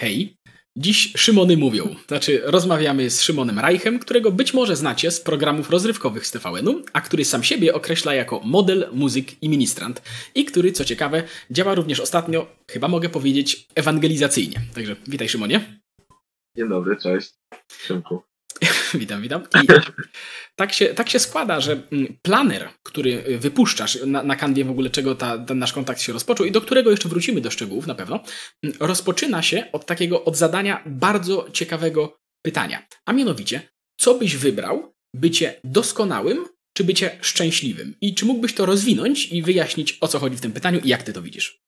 Hej, dziś Szymony mówią. Znaczy, rozmawiamy z Szymonem Reichem, którego być może znacie z programów rozrywkowych z TVN-u, a który sam siebie określa jako model, muzyk i ministrant. I który, co ciekawe, działa również ostatnio, chyba mogę powiedzieć, ewangelizacyjnie. Także witaj Szymonie. Dzień dobry, cześć. Szymku. witam, witam. I tak się, tak się składa, że mm, planer, który wypuszczasz na, na kanwie w ogóle, czego ta, ten nasz kontakt się rozpoczął i do którego jeszcze wrócimy do szczegółów na pewno, mm, rozpoczyna się od takiego, od zadania bardzo ciekawego pytania. A mianowicie, co byś wybrał? Bycie doskonałym czy bycie szczęśliwym? I czy mógłbyś to rozwinąć i wyjaśnić, o co chodzi w tym pytaniu i jak ty to widzisz?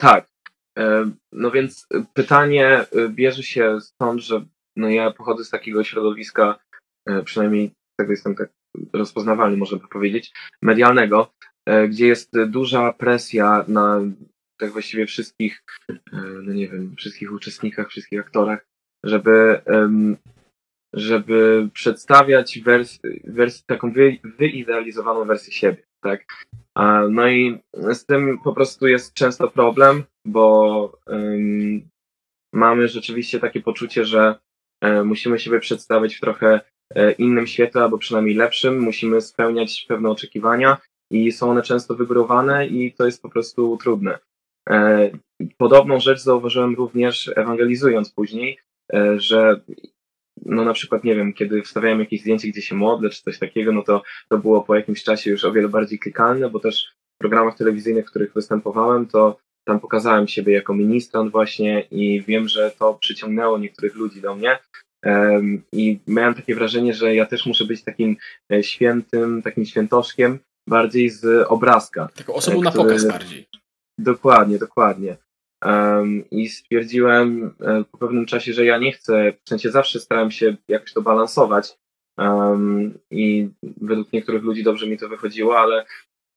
Tak. E, no więc pytanie e, bierze się stąd, że no ja pochodzę z takiego środowiska, e, przynajmniej tego jestem tak rozpoznawalny, można by powiedzieć, medialnego, e, gdzie jest duża presja na tak właściwie wszystkich, e, no nie wiem, wszystkich uczestnikach, wszystkich aktorach, żeby, żeby przedstawiać wers, wers, taką wy, wyidealizowaną wersję siebie, tak? No i z tym po prostu jest często problem, bo um, mamy rzeczywiście takie poczucie, że musimy siebie przedstawić w trochę e, innym świetle, albo przynajmniej lepszym, musimy spełniać pewne oczekiwania i są one często wygórowane i to jest po prostu trudne. E, podobną rzecz zauważyłem również ewangelizując później, że no na przykład, nie wiem, kiedy wstawiałem jakieś zdjęcie, gdzie się modlę, czy coś takiego, no to to było po jakimś czasie już o wiele bardziej klikalne, bo też w programach telewizyjnych, w których występowałem, to tam pokazałem siebie jako ministrant właśnie i wiem, że to przyciągnęło niektórych ludzi do mnie. I miałem takie wrażenie, że ja też muszę być takim e, świętym, takim świętoszkiem, bardziej z obrazka. Taką osobą który... na pokaz bardziej. Dokładnie, dokładnie. Um, I stwierdziłem e, po pewnym czasie, że ja nie chcę, w sensie zawsze starałem się jakoś to balansować. Um, I według niektórych ludzi dobrze mi to wychodziło, ale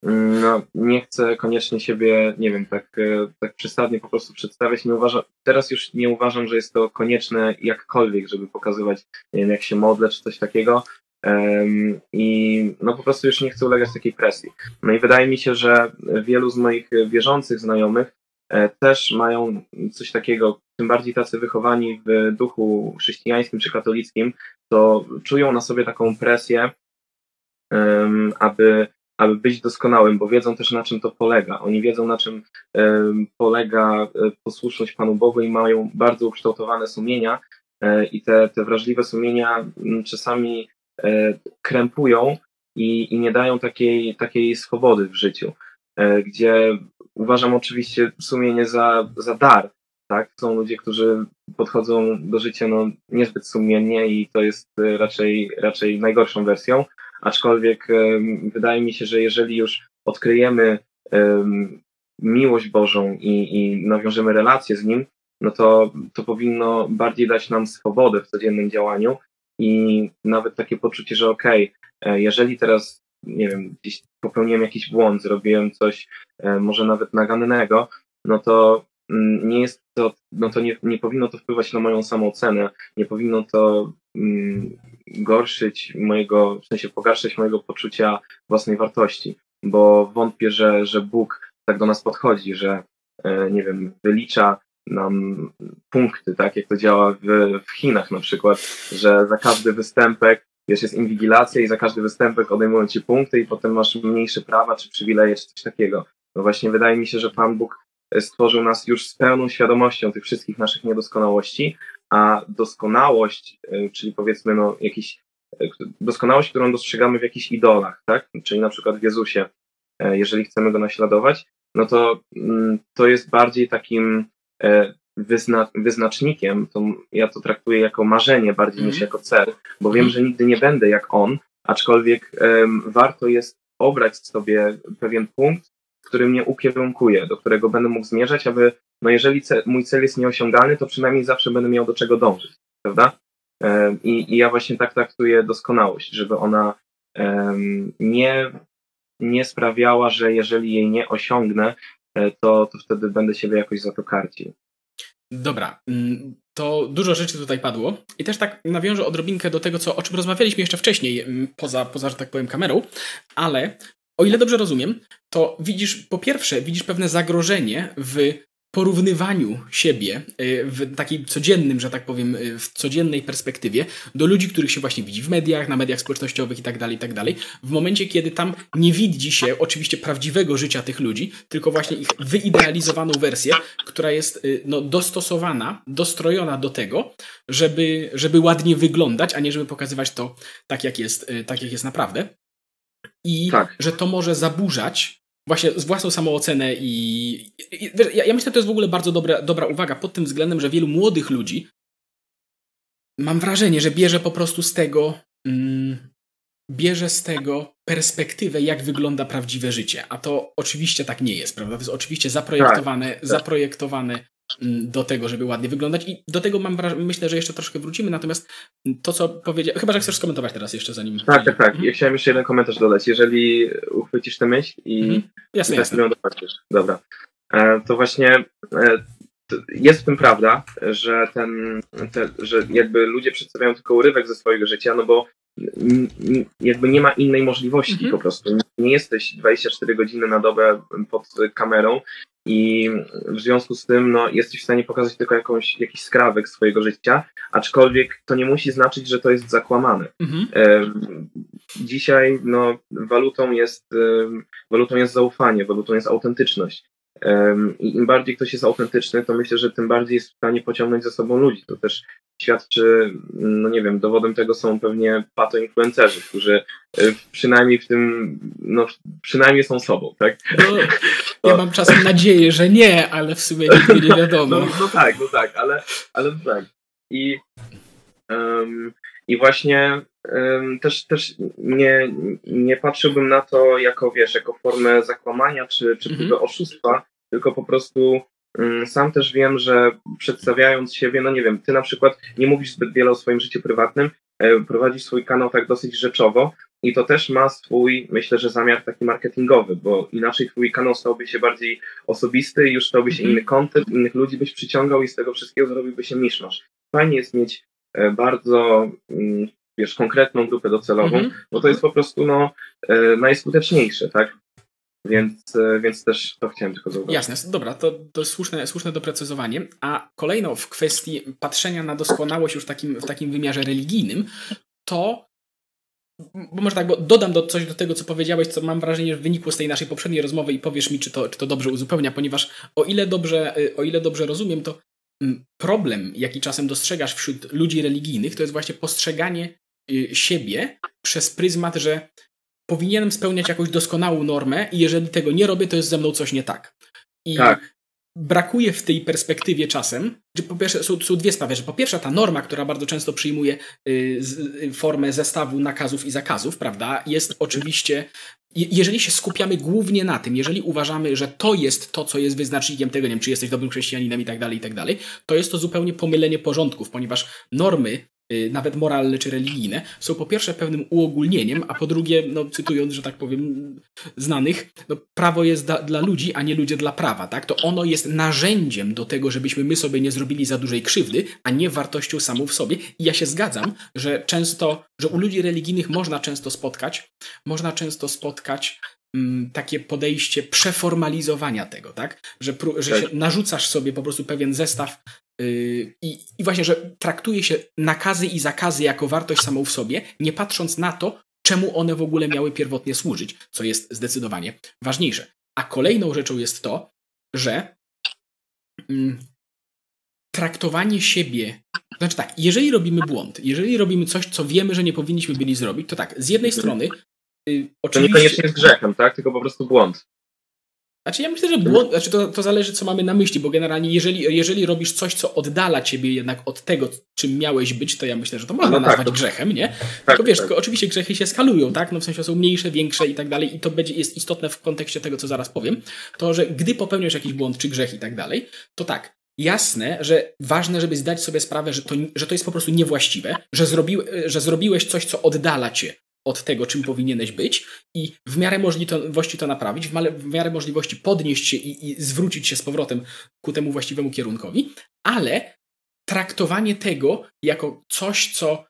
no, nie chcę koniecznie siebie, nie wiem, tak, e, tak przesadnie po prostu przedstawiać. Nie uważam, teraz już nie uważam, że jest to konieczne jakkolwiek, żeby pokazywać, nie wiem, jak się modlę czy coś takiego. Um, I no po prostu już nie chcę ulegać takiej presji. No i wydaje mi się, że wielu z moich wierzących znajomych e, też mają coś takiego, tym bardziej tacy wychowani w duchu chrześcijańskim czy katolickim, to czują na sobie taką presję, um, aby aby być doskonałym, bo wiedzą też na czym to polega. Oni wiedzą na czym polega e, posłuszność Panu Bogu i mają bardzo ukształtowane sumienia e, i te, te wrażliwe sumienia czasami e, krępują i, i nie dają takiej, takiej swobody w życiu, gdzie uważam oczywiście sumienie za, za dar, tak? Są ludzie, którzy podchodzą do życia no, niezbyt sumiennie i to jest raczej, raczej najgorszą wersją, aczkolwiek wydaje mi się, że jeżeli już odkryjemy miłość Bożą i, i nawiążemy relację z Nim, no to, to powinno bardziej dać nam swobodę w codziennym działaniu i nawet takie poczucie, że okej, okay, e, jeżeli teraz, nie wiem, gdzieś popełniłem jakiś błąd, zrobiłem coś e, może nawet nagannego, no to nie jest to, no to nie, nie powinno to wpływać na moją samoocenę, nie powinno to mm, gorszyć mojego, w sensie pogarszać mojego poczucia własnej wartości, bo wątpię, że, że Bóg tak do nas podchodzi, że e, nie wiem, wylicza nam punkty, tak jak to działa w, w Chinach na przykład, że za każdy występek wiesz, jest inwigilacja i za każdy występek odejmują ci punkty i potem masz mniejsze prawa czy przywileje czy coś takiego. No właśnie wydaje mi się, że Pan Bóg stworzył nas już z pełną świadomością tych wszystkich naszych niedoskonałości, a doskonałość, e, czyli powiedzmy no jakiś, e, doskonałość, którą dostrzegamy w jakichś idolach, tak? Czyli na przykład w Jezusie, e, jeżeli chcemy go naśladować, no to mm, to jest bardziej takim wyzna wyznacznikiem, to ja to traktuję jako marzenie bardziej niż mhm. jako cel, bo wiem, że nigdy nie będę jak on, aczkolwiek um, warto jest obrać sobie pewien punkt, który mnie ukierunkuje, do którego będę mógł zmierzać, aby, no jeżeli cel, mój cel jest nieosiągalny, to przynajmniej zawsze będę miał do czego dążyć, prawda? I, i ja właśnie tak traktuję doskonałość, żeby ona um, nie, nie sprawiała, że jeżeli jej nie osiągnę, e, to, to wtedy będę siebie jakoś za to karcił. Dobra, mm, to dużo rzeczy tutaj padło i też tak nawiążę odrobinkę do tego, co, o czym rozmawialiśmy jeszcze wcześniej, mm, poza, poza, że tak powiem, kamerą, ale o ile dobrze rozumiem, to widzisz, po pierwsze, widzisz pewne zagrożenie w porównywaniu siebie y, w takim codziennym, że tak powiem, y, w codziennej perspektywie do ludzi, których się właśnie widzi w mediach, na mediach społecznościowych i tak dalej, i tak dalej. W momencie, kiedy tam nie widzi się oczywiście prawdziwego życia tych ludzi, tylko właśnie ich wyidealizowaną wersję, która jest y, no, dostosowana, dostrojona do tego, żeby, żeby ładnie wyglądać, a nie żeby pokazywać to tak, jak jest, tak, jak jest naprawdę. I tak. że to może zaburzać właśnie własną samoocenę i, i ja, ja, myślę, że to jest w ogóle bardzo dobra, dobra uwaga pod tym względem, że wielu młodych ludzi mam wrażenie, że bierze po prostu z tego mm, bierze z tego perspektywę, jak wygląda prawdziwe życie. A to oczywiście tak nie jest, prawda? To jest oczywiście zaprojektowane, tak, tak. zaprojektowane do tego, żeby ładnie wyglądać i do tego mam wrażenie, myślę, że jeszcze troszkę wrócimy, natomiast to, co powiedział, chyba, że chcesz skomentować teraz jeszcze zanim... Tak, tak, tak. Mhm. Ja chciałem jeszcze jeden komentarz dodać. Jeżeli uchwycisz tę myśl i... Mhm. Jasne, jasne. Dobra. E, to właśnie e, jest w tym prawda, że ten, te, że jakby ludzie przedstawiają tylko urywek ze swojego życia, no bo jakby nie ma innej możliwości mhm. po prostu. Nie jesteś 24 godziny na dobę pod kamerą i w związku z tym no, jesteś w stanie pokazać tylko jakąś, jakiś skrawek swojego życia, aczkolwiek to nie musi znaczyć, że to jest zakłamane. Mhm. Dzisiaj no, walutą, jest, walutą jest zaufanie, walutą jest autentyczność. I im bardziej ktoś jest autentyczny, to myślę, że tym bardziej jest w stanie pociągnąć ze sobą ludzi. To też świadczy, no nie wiem, dowodem tego są pewnie patoinfluencerzy, którzy e, przynajmniej w tym, no przynajmniej są sobą, tak? No, ja mam czasem nadzieję, że nie, ale w sumie nigdy nie wiadomo. No, no tak, no tak, ale, ale tak. I, um, i właśnie um, też, też nie, nie patrzyłbym na to jako, wiesz, jako formę zakłamania czy, czy mhm. oszustwa, tylko po prostu Mm, sam też wiem, że przedstawiając siebie, no nie wiem, ty na przykład nie mówisz zbyt wiele o swoim życiu prywatnym, e, prowadzisz swój kanał tak dosyć rzeczowo i to też ma swój, myślę, że zamiar taki marketingowy, bo inaczej twój kanał stałby się bardziej osobisty i już stałby się mm. inny kontent, innych ludzi byś przyciągał i z tego wszystkiego zrobiłby się miszmasz. Fajnie jest mieć e, bardzo mm, wiesz, konkretną grupę docelową, mm -hmm. bo to jest po prostu no, e, najskuteczniejsze, tak? Więc, e, więc też to chciałem tylko zauważyć. Jasne, dobra, to, to słuszne, słuszne doprecyzowanie. A kolejno w kwestii patrzenia na doskonałość już takim, w takim wymiarze religijnym, to bo może tak, bo dodam do, coś do tego, co powiedziałeś, co mam wrażenie, że wynikło z tej naszej poprzedniej rozmowy i powiesz mi, czy to, czy to dobrze uzupełnia, ponieważ o ile dobrze, e, o ile dobrze rozumiem, to mm, problem, jaki czasem dostrzegasz wśród ludzi religijnych, to jest właśnie postrzeganie y, siebie przez pryzmat, że powinienem spełniać jakąś doskonałą normę i jeżeli tego nie robię, to jest ze mną coś nie tak. I tak. brakuje w tej perspektywie czasem, że po pierwsze są, są dwie sprawy, że po pierwsze ta norma, która bardzo często przyjmuje y, z, y, formę zestawu nakazów i zakazów, prawda, jest oczywiście jeżeli się skupiamy głównie na tym, jeżeli uważamy, że to jest to, co jest wyznacznikiem tego, nie wiem, czy jesteś dobrym chrześcijaninem i tak dalej, i tak dalej, to jest to zupełnie pomylenie porządków, ponieważ normy nawet moralne czy religijne, są po pierwsze pewnym uogólnieniem, a po drugie, no, cytując, że tak powiem, znanych, no, prawo jest da, dla ludzi, a nie ludzie dla prawa, tak? To ono jest narzędziem do tego, żebyśmy my sobie nie zrobili za dużej krzywdy, a nie wartością samą w sobie. I ja się zgadzam, że często, że u ludzi religijnych można często spotkać, można często spotkać mm, takie podejście przeformalizowania tego, tak? Że, że tak. narzucasz sobie po prostu pewien zestaw I, I właśnie, że traktuje się nakazy i zakazy jako wartość samą w sobie, nie patrząc na to, czemu one w ogóle miały pierwotnie służyć, co jest zdecydowanie ważniejsze. A kolejną rzeczą jest to, że mm, traktowanie siebie. Znaczy tak, jeżeli robimy błąd, jeżeli robimy coś, co wiemy, że nie powinniśmy byli zrobić, to tak, z jednej strony. Y, oczywiście... To niekoniecznie jest grzechem, tak? Tylko po prostu błąd. Znaczy ja myślę, że błąd, znaczy to, to zależy, co mamy na myśli, bo generalnie jeżeli, jeżeli robisz coś, co oddala ciebie jednak od tego, czym miałeś być, to ja myślę, że to można no tak, nazwać to... grzechem, nie? Tak, Tylko wiesz, tak. oczywiście grzechy się skalują, tak? No w sensie są mniejsze, większe i tak dalej i to będzie, jest istotne w kontekście tego, co zaraz powiem, to, że gdy popełniasz jakiś błąd, czy grzech i tak dalej, to tak, jasne, że ważne, żeby zdać sobie sprawę, że to, że to jest po prostu niewłaściwe, że, zrobi, że zrobiłeś coś, co oddala cię od tego, czym powinieneś być i w miarę możliwości to naprawić, w miarę możliwości podnieść się i, i zwrócić się z powrotem ku temu właściwemu kierunkowi, ale traktowanie tego jako coś, co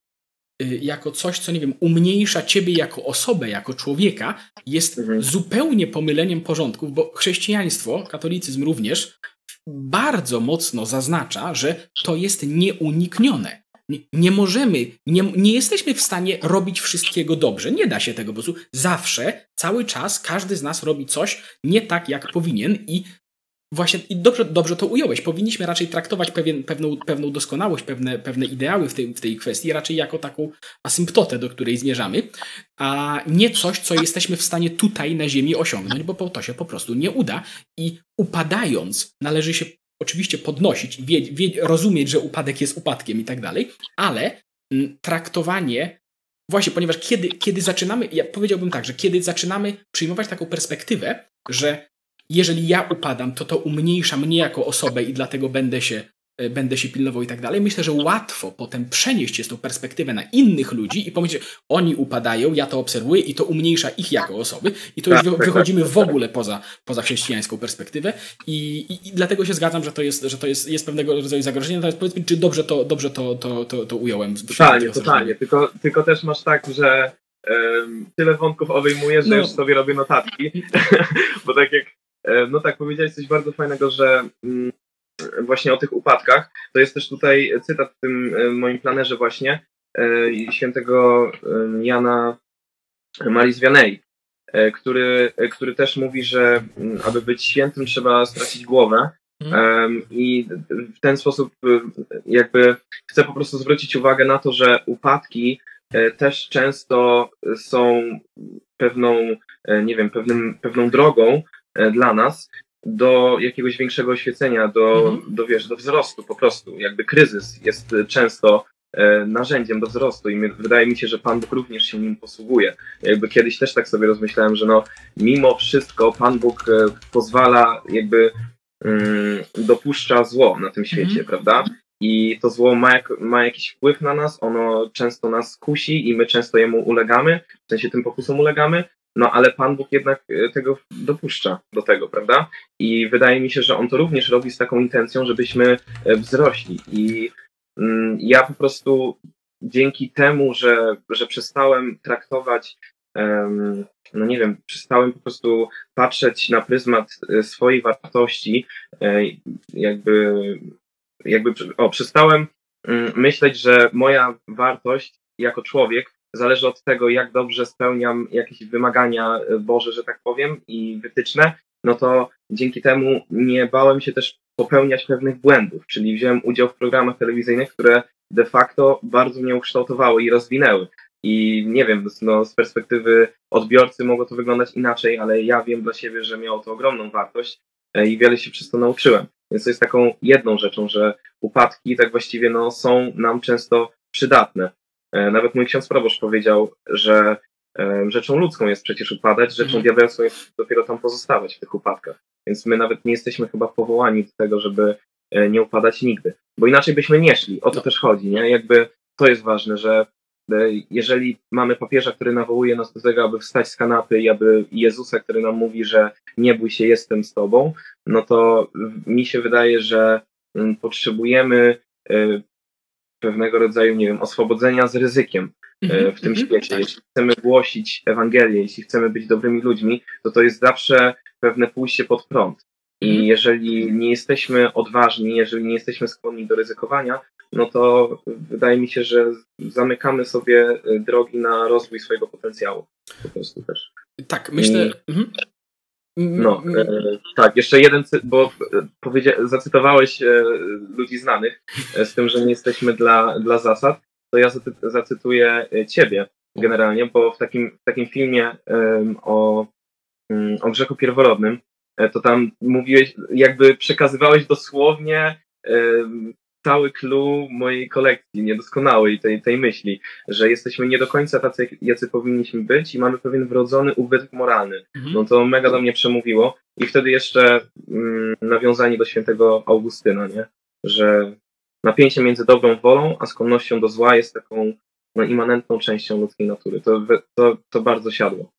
y, jako coś, co nie wiem, umniejsza ciebie jako osobę, jako człowieka, jest mhm. zupełnie pomyleniem porządków, bo chrześcijaństwo, katolicyzm również, bardzo mocno zaznacza, że to jest nieuniknione. Nie, możemy, nie, nie jesteśmy w stanie robić wszystkiego dobrze. Nie da się tego po prostu. Zawsze, cały czas, każdy z nas robi coś nie tak, jak powinien i Właśnie i dobrze, dobrze to ująłeś. Powinniśmy raczej traktować pewien, pewną, pewną doskonałość, pewne, pewne ideały w tej, w tej kwestii raczej jako taką asymptotę, do której zmierzamy, a nie coś, co jesteśmy w stanie tutaj na Ziemi osiągnąć, bo to się po prostu nie uda. I upadając, należy się oczywiście podnosić, wie, wie, rozumieć, że upadek jest upadkiem i tak dalej, ale mm, traktowanie Właśnie, ponieważ kiedy, kiedy zaczynamy, ja powiedziałbym tak, że kiedy zaczynamy przyjmować taką perspektywę, że jeżeli ja upadam, to to umniejsza mnie jako osobę i dlatego będę się, będę się pilnował i tak dalej. Myślę, że łatwo potem przenieść jest tą perspektywę na innych ludzi i powiedzieć, oni upadają, ja to obserwuję i to umniejsza ich jako osoby i to już tak, tak, wychodzimy tak, w ogóle poza, poza chrześcijańską perspektywę i, i, i, dlatego się zgadzam, że to jest, że to jest, jest pewnego rodzaju zagrożenie. Natomiast powiedz mi, czy dobrze to, dobrze to, to, to, to ująłem? Totalnie, totalnie. Tylko, tylko też masz tak, że um, tyle wątków obejmujesz, że no. już sobie robię notatki, bo tak jak E, no tak, powiedziałeś coś bardzo fajnego, że mm, właśnie o tych upadkach. To jest też tutaj cytat w tym e, moim planerze właśnie e, świętego Jana Marii Vianney, który, który też mówi, że mm, aby być świętym trzeba stracić głowę. Mhm. I w ten sposób jakby chcę po prostu zwrócić uwagę na to, że upadki też często są pewną, nie wiem, pewnym, pewną drogą, E, dla nas do jakiegoś większego oświecenia, do, mhm. do, wiesz, do wzrostu po prostu. Jakby kryzys jest często e, narzędziem do wzrostu i wydaje mi się, że Pan Bóg również się nim posługuje. Jakby kiedyś też tak sobie rozmyślałem, że no mimo wszystko Pan Bóg e, pozwala, jakby mm, dopuszcza zło na tym świecie, mhm. prawda? I to zło ma, jak, ma jakiś wpływ na nas, ono często nas kusi i my często jemu ulegamy, w sensie tym pokusom ulegamy, no ale Pan Bóg jednak e, tego dopuszcza do tego, prawda? I wydaje mi się, że On to również robi z taką intencją, żebyśmy e, wzrośli. I mm, ja po prostu dzięki temu, że, że przestałem traktować, no nie wiem, przestałem po prostu patrzeć na pryzmat e, swojej wartości, jakby, jakby o, przestałem mm, myśleć, że moja wartość jako człowiek zależy od tego, jak dobrze spełniam jakieś wymagania e, Boże, że tak powiem, i wytyczne, no to dzięki temu nie bałem się też popełniać pewnych błędów, czyli wziąłem udział w programach telewizyjnych, które de facto bardzo mnie ukształtowały i rozwinęły. I nie wiem, no, z perspektywy odbiorcy mogło to wyglądać inaczej, ale ja wiem dla siebie, że miało to ogromną wartość e, i wiele się przez to nauczyłem. Więc to jest taką jedną rzeczą, że upadki tak właściwie no, są nam często przydatne. E, nawet mój ksiądz proboszcz powiedział, że e, rzeczą ludzką jest przecież upadać, rzeczą mhm. diabelską jest dopiero tam pozostawać w tych upadkach. Więc my nawet nie jesteśmy chyba powołani do tego, żeby e, nie upadać nigdy. Bo inaczej byśmy nie szli. O to no. też chodzi, nie? Jakby to jest ważne, że jeżeli mamy papieża, który nawołuje nas do tego, aby wstać z kanapy i aby Jezusa, który nam mówi, że nie bój się, jestem z tobą, no to mi się wydaje, że mm, potrzebujemy pewnego rodzaju, nie wiem, oswobodzenia z ryzykiem mm-hmm, w tym mm-hmm, świecie. Tak. Jeśli chcemy głosić Ewangelię, jeśli chcemy być dobrymi ludźmi, to to jest zawsze pewne pójście pod prąd. I mhm. jeżeli nie jesteśmy odważni, jeżeli nie jesteśmy skłonni do ryzykowania, no to wydaje mi się, że zamykamy sobie e, drogi na rozwój swojego potencjału. Po prostu też. Tak, myślę. I... No, e, tak, jeszcze jeden, bo powiedzia- zacytowałeś e, ludzi znanych e, z tym, że nie jesteśmy dla, dla zasad, to ja zacy- zacytuję ciebie generalnie, bo w takim, w takim filmie o, mm, o grzechu pierworodnym, e, to tam mówiłeś, jakby przekazywałeś dosłownie cały clue mojej kolekcji niedoskonałej, tej, tej myśli, że jesteśmy nie do końca tacy, jacy powinniśmy być i mamy pewien wrodzony ubytek moralny. Mhm. No to mega do mnie przemówiło i wtedy jeszcze mm, nawiązanie do świętego Augustyna, nie? że napięcie między dobrą wolą a skłonnością do zła jest taką no, immanentną częścią ludzkiej natury. To, to, to bardzo siadło.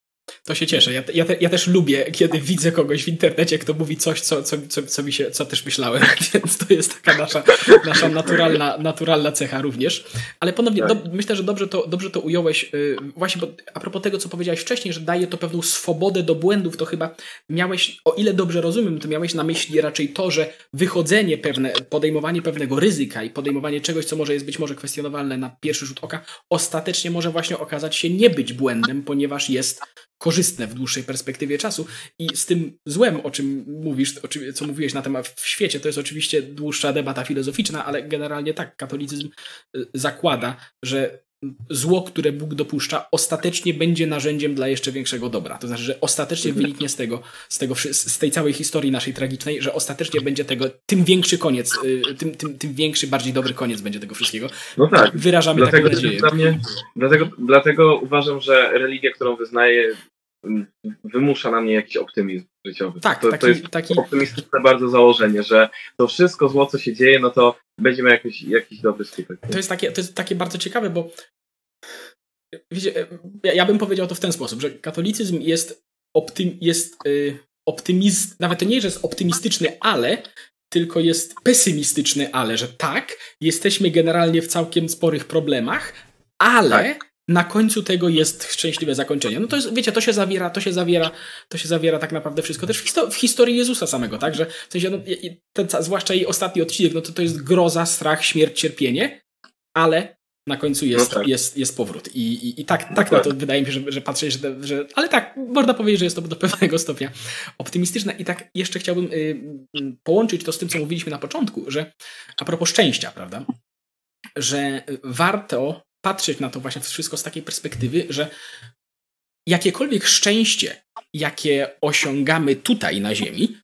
To się cieszę. Ja, ja, te, ja, też lubię, kiedy widzę kogoś w internecie, kto mówi coś, co, co, co, co, mi się, co też myślałem, więc to jest taka nasza, nasza naturalna, naturalna cecha również. Ale ponownie, tak. do, myślę, że dobrze to, dobrze to ująłeś, yy, właśnie bo, a propos tego, co powiedziałeś wcześniej, że daje to pewną swobodę do błędów, to chyba miałeś, o ile dobrze rozumiem, to miałeś na myśli raczej to, że wychodzenie pewne, podejmowanie pewnego ryzyka i podejmowanie czegoś, co może jest być może kwestionowalne na pierwszy rzut oka, ostatecznie może właśnie okazać się nie być błędem, ponieważ jest korzystne w dłuższej perspektywie czasu. I z tym złem, o czym mówisz, o czym, co mówiłeś na temat w świecie, to jest oczywiście dłuższa debata filozoficzna, ale generalnie tak, katolicyzm y, zakłada, że zło, które Bóg dopuszcza, ostatecznie będzie narzędziem dla jeszcze większego dobra. To znaczy, że ostatecznie wyniknie z tego, z, tego, z tej całej historii naszej tragicznej, że ostatecznie będzie tego, tym większy koniec, y, tym, tym, tym większy, bardziej dobry koniec będzie tego wszystkiego. No tak. Wyrażamy dlatego, taką nadzieję. Dla mnie, dlatego, dlatego uważam, że religia, którą wyznaję, wymusza na mnie jakiś optymizm życiowy. Tak, to, taki, to jest taki... optymistyczne bardzo założenie, że to wszystko zło, co się dzieje, no to będzie miał jakiś, jakiś dobry skutek. To jest, takie, to jest takie bardzo ciekawe, bo wiecie, ja, ja bym powiedział to w ten sposób, że katolicyzm jest, optym, jest yy, optymizm, nawet to nie, że jest optymistyczny, ale tylko jest pesymistyczny, ale że tak, jesteśmy generalnie w całkiem sporych problemach, ale tak na końcu tego jest szczęśliwe zakończenie. No to jest, wiecie, to się zawiera, to się zawiera, to się zawiera tak naprawdę wszystko. Też w, histo w historii Jezusa samego, tak? Że w sensie, no, ten, zwłaszcza jej ostatni odcinek, no to to jest groza, strach, śmierć, cierpienie, ale na końcu jest, no tak. jest, jest powrót. I, i, i tak, tak na to wydaje mi się, że, że patrzę, że, że. Ale tak, można powiedzieć, że jest to do pewnego stopnia optymistyczne. I tak jeszcze chciałbym y, połączyć to z tym, co mówiliśmy na początku, że a propos szczęścia, prawda? Że warto patrzeć na to właśnie wszystko z takiej perspektywy, że jakiekolwiek szczęście, jakie osiągamy tutaj na Ziemi,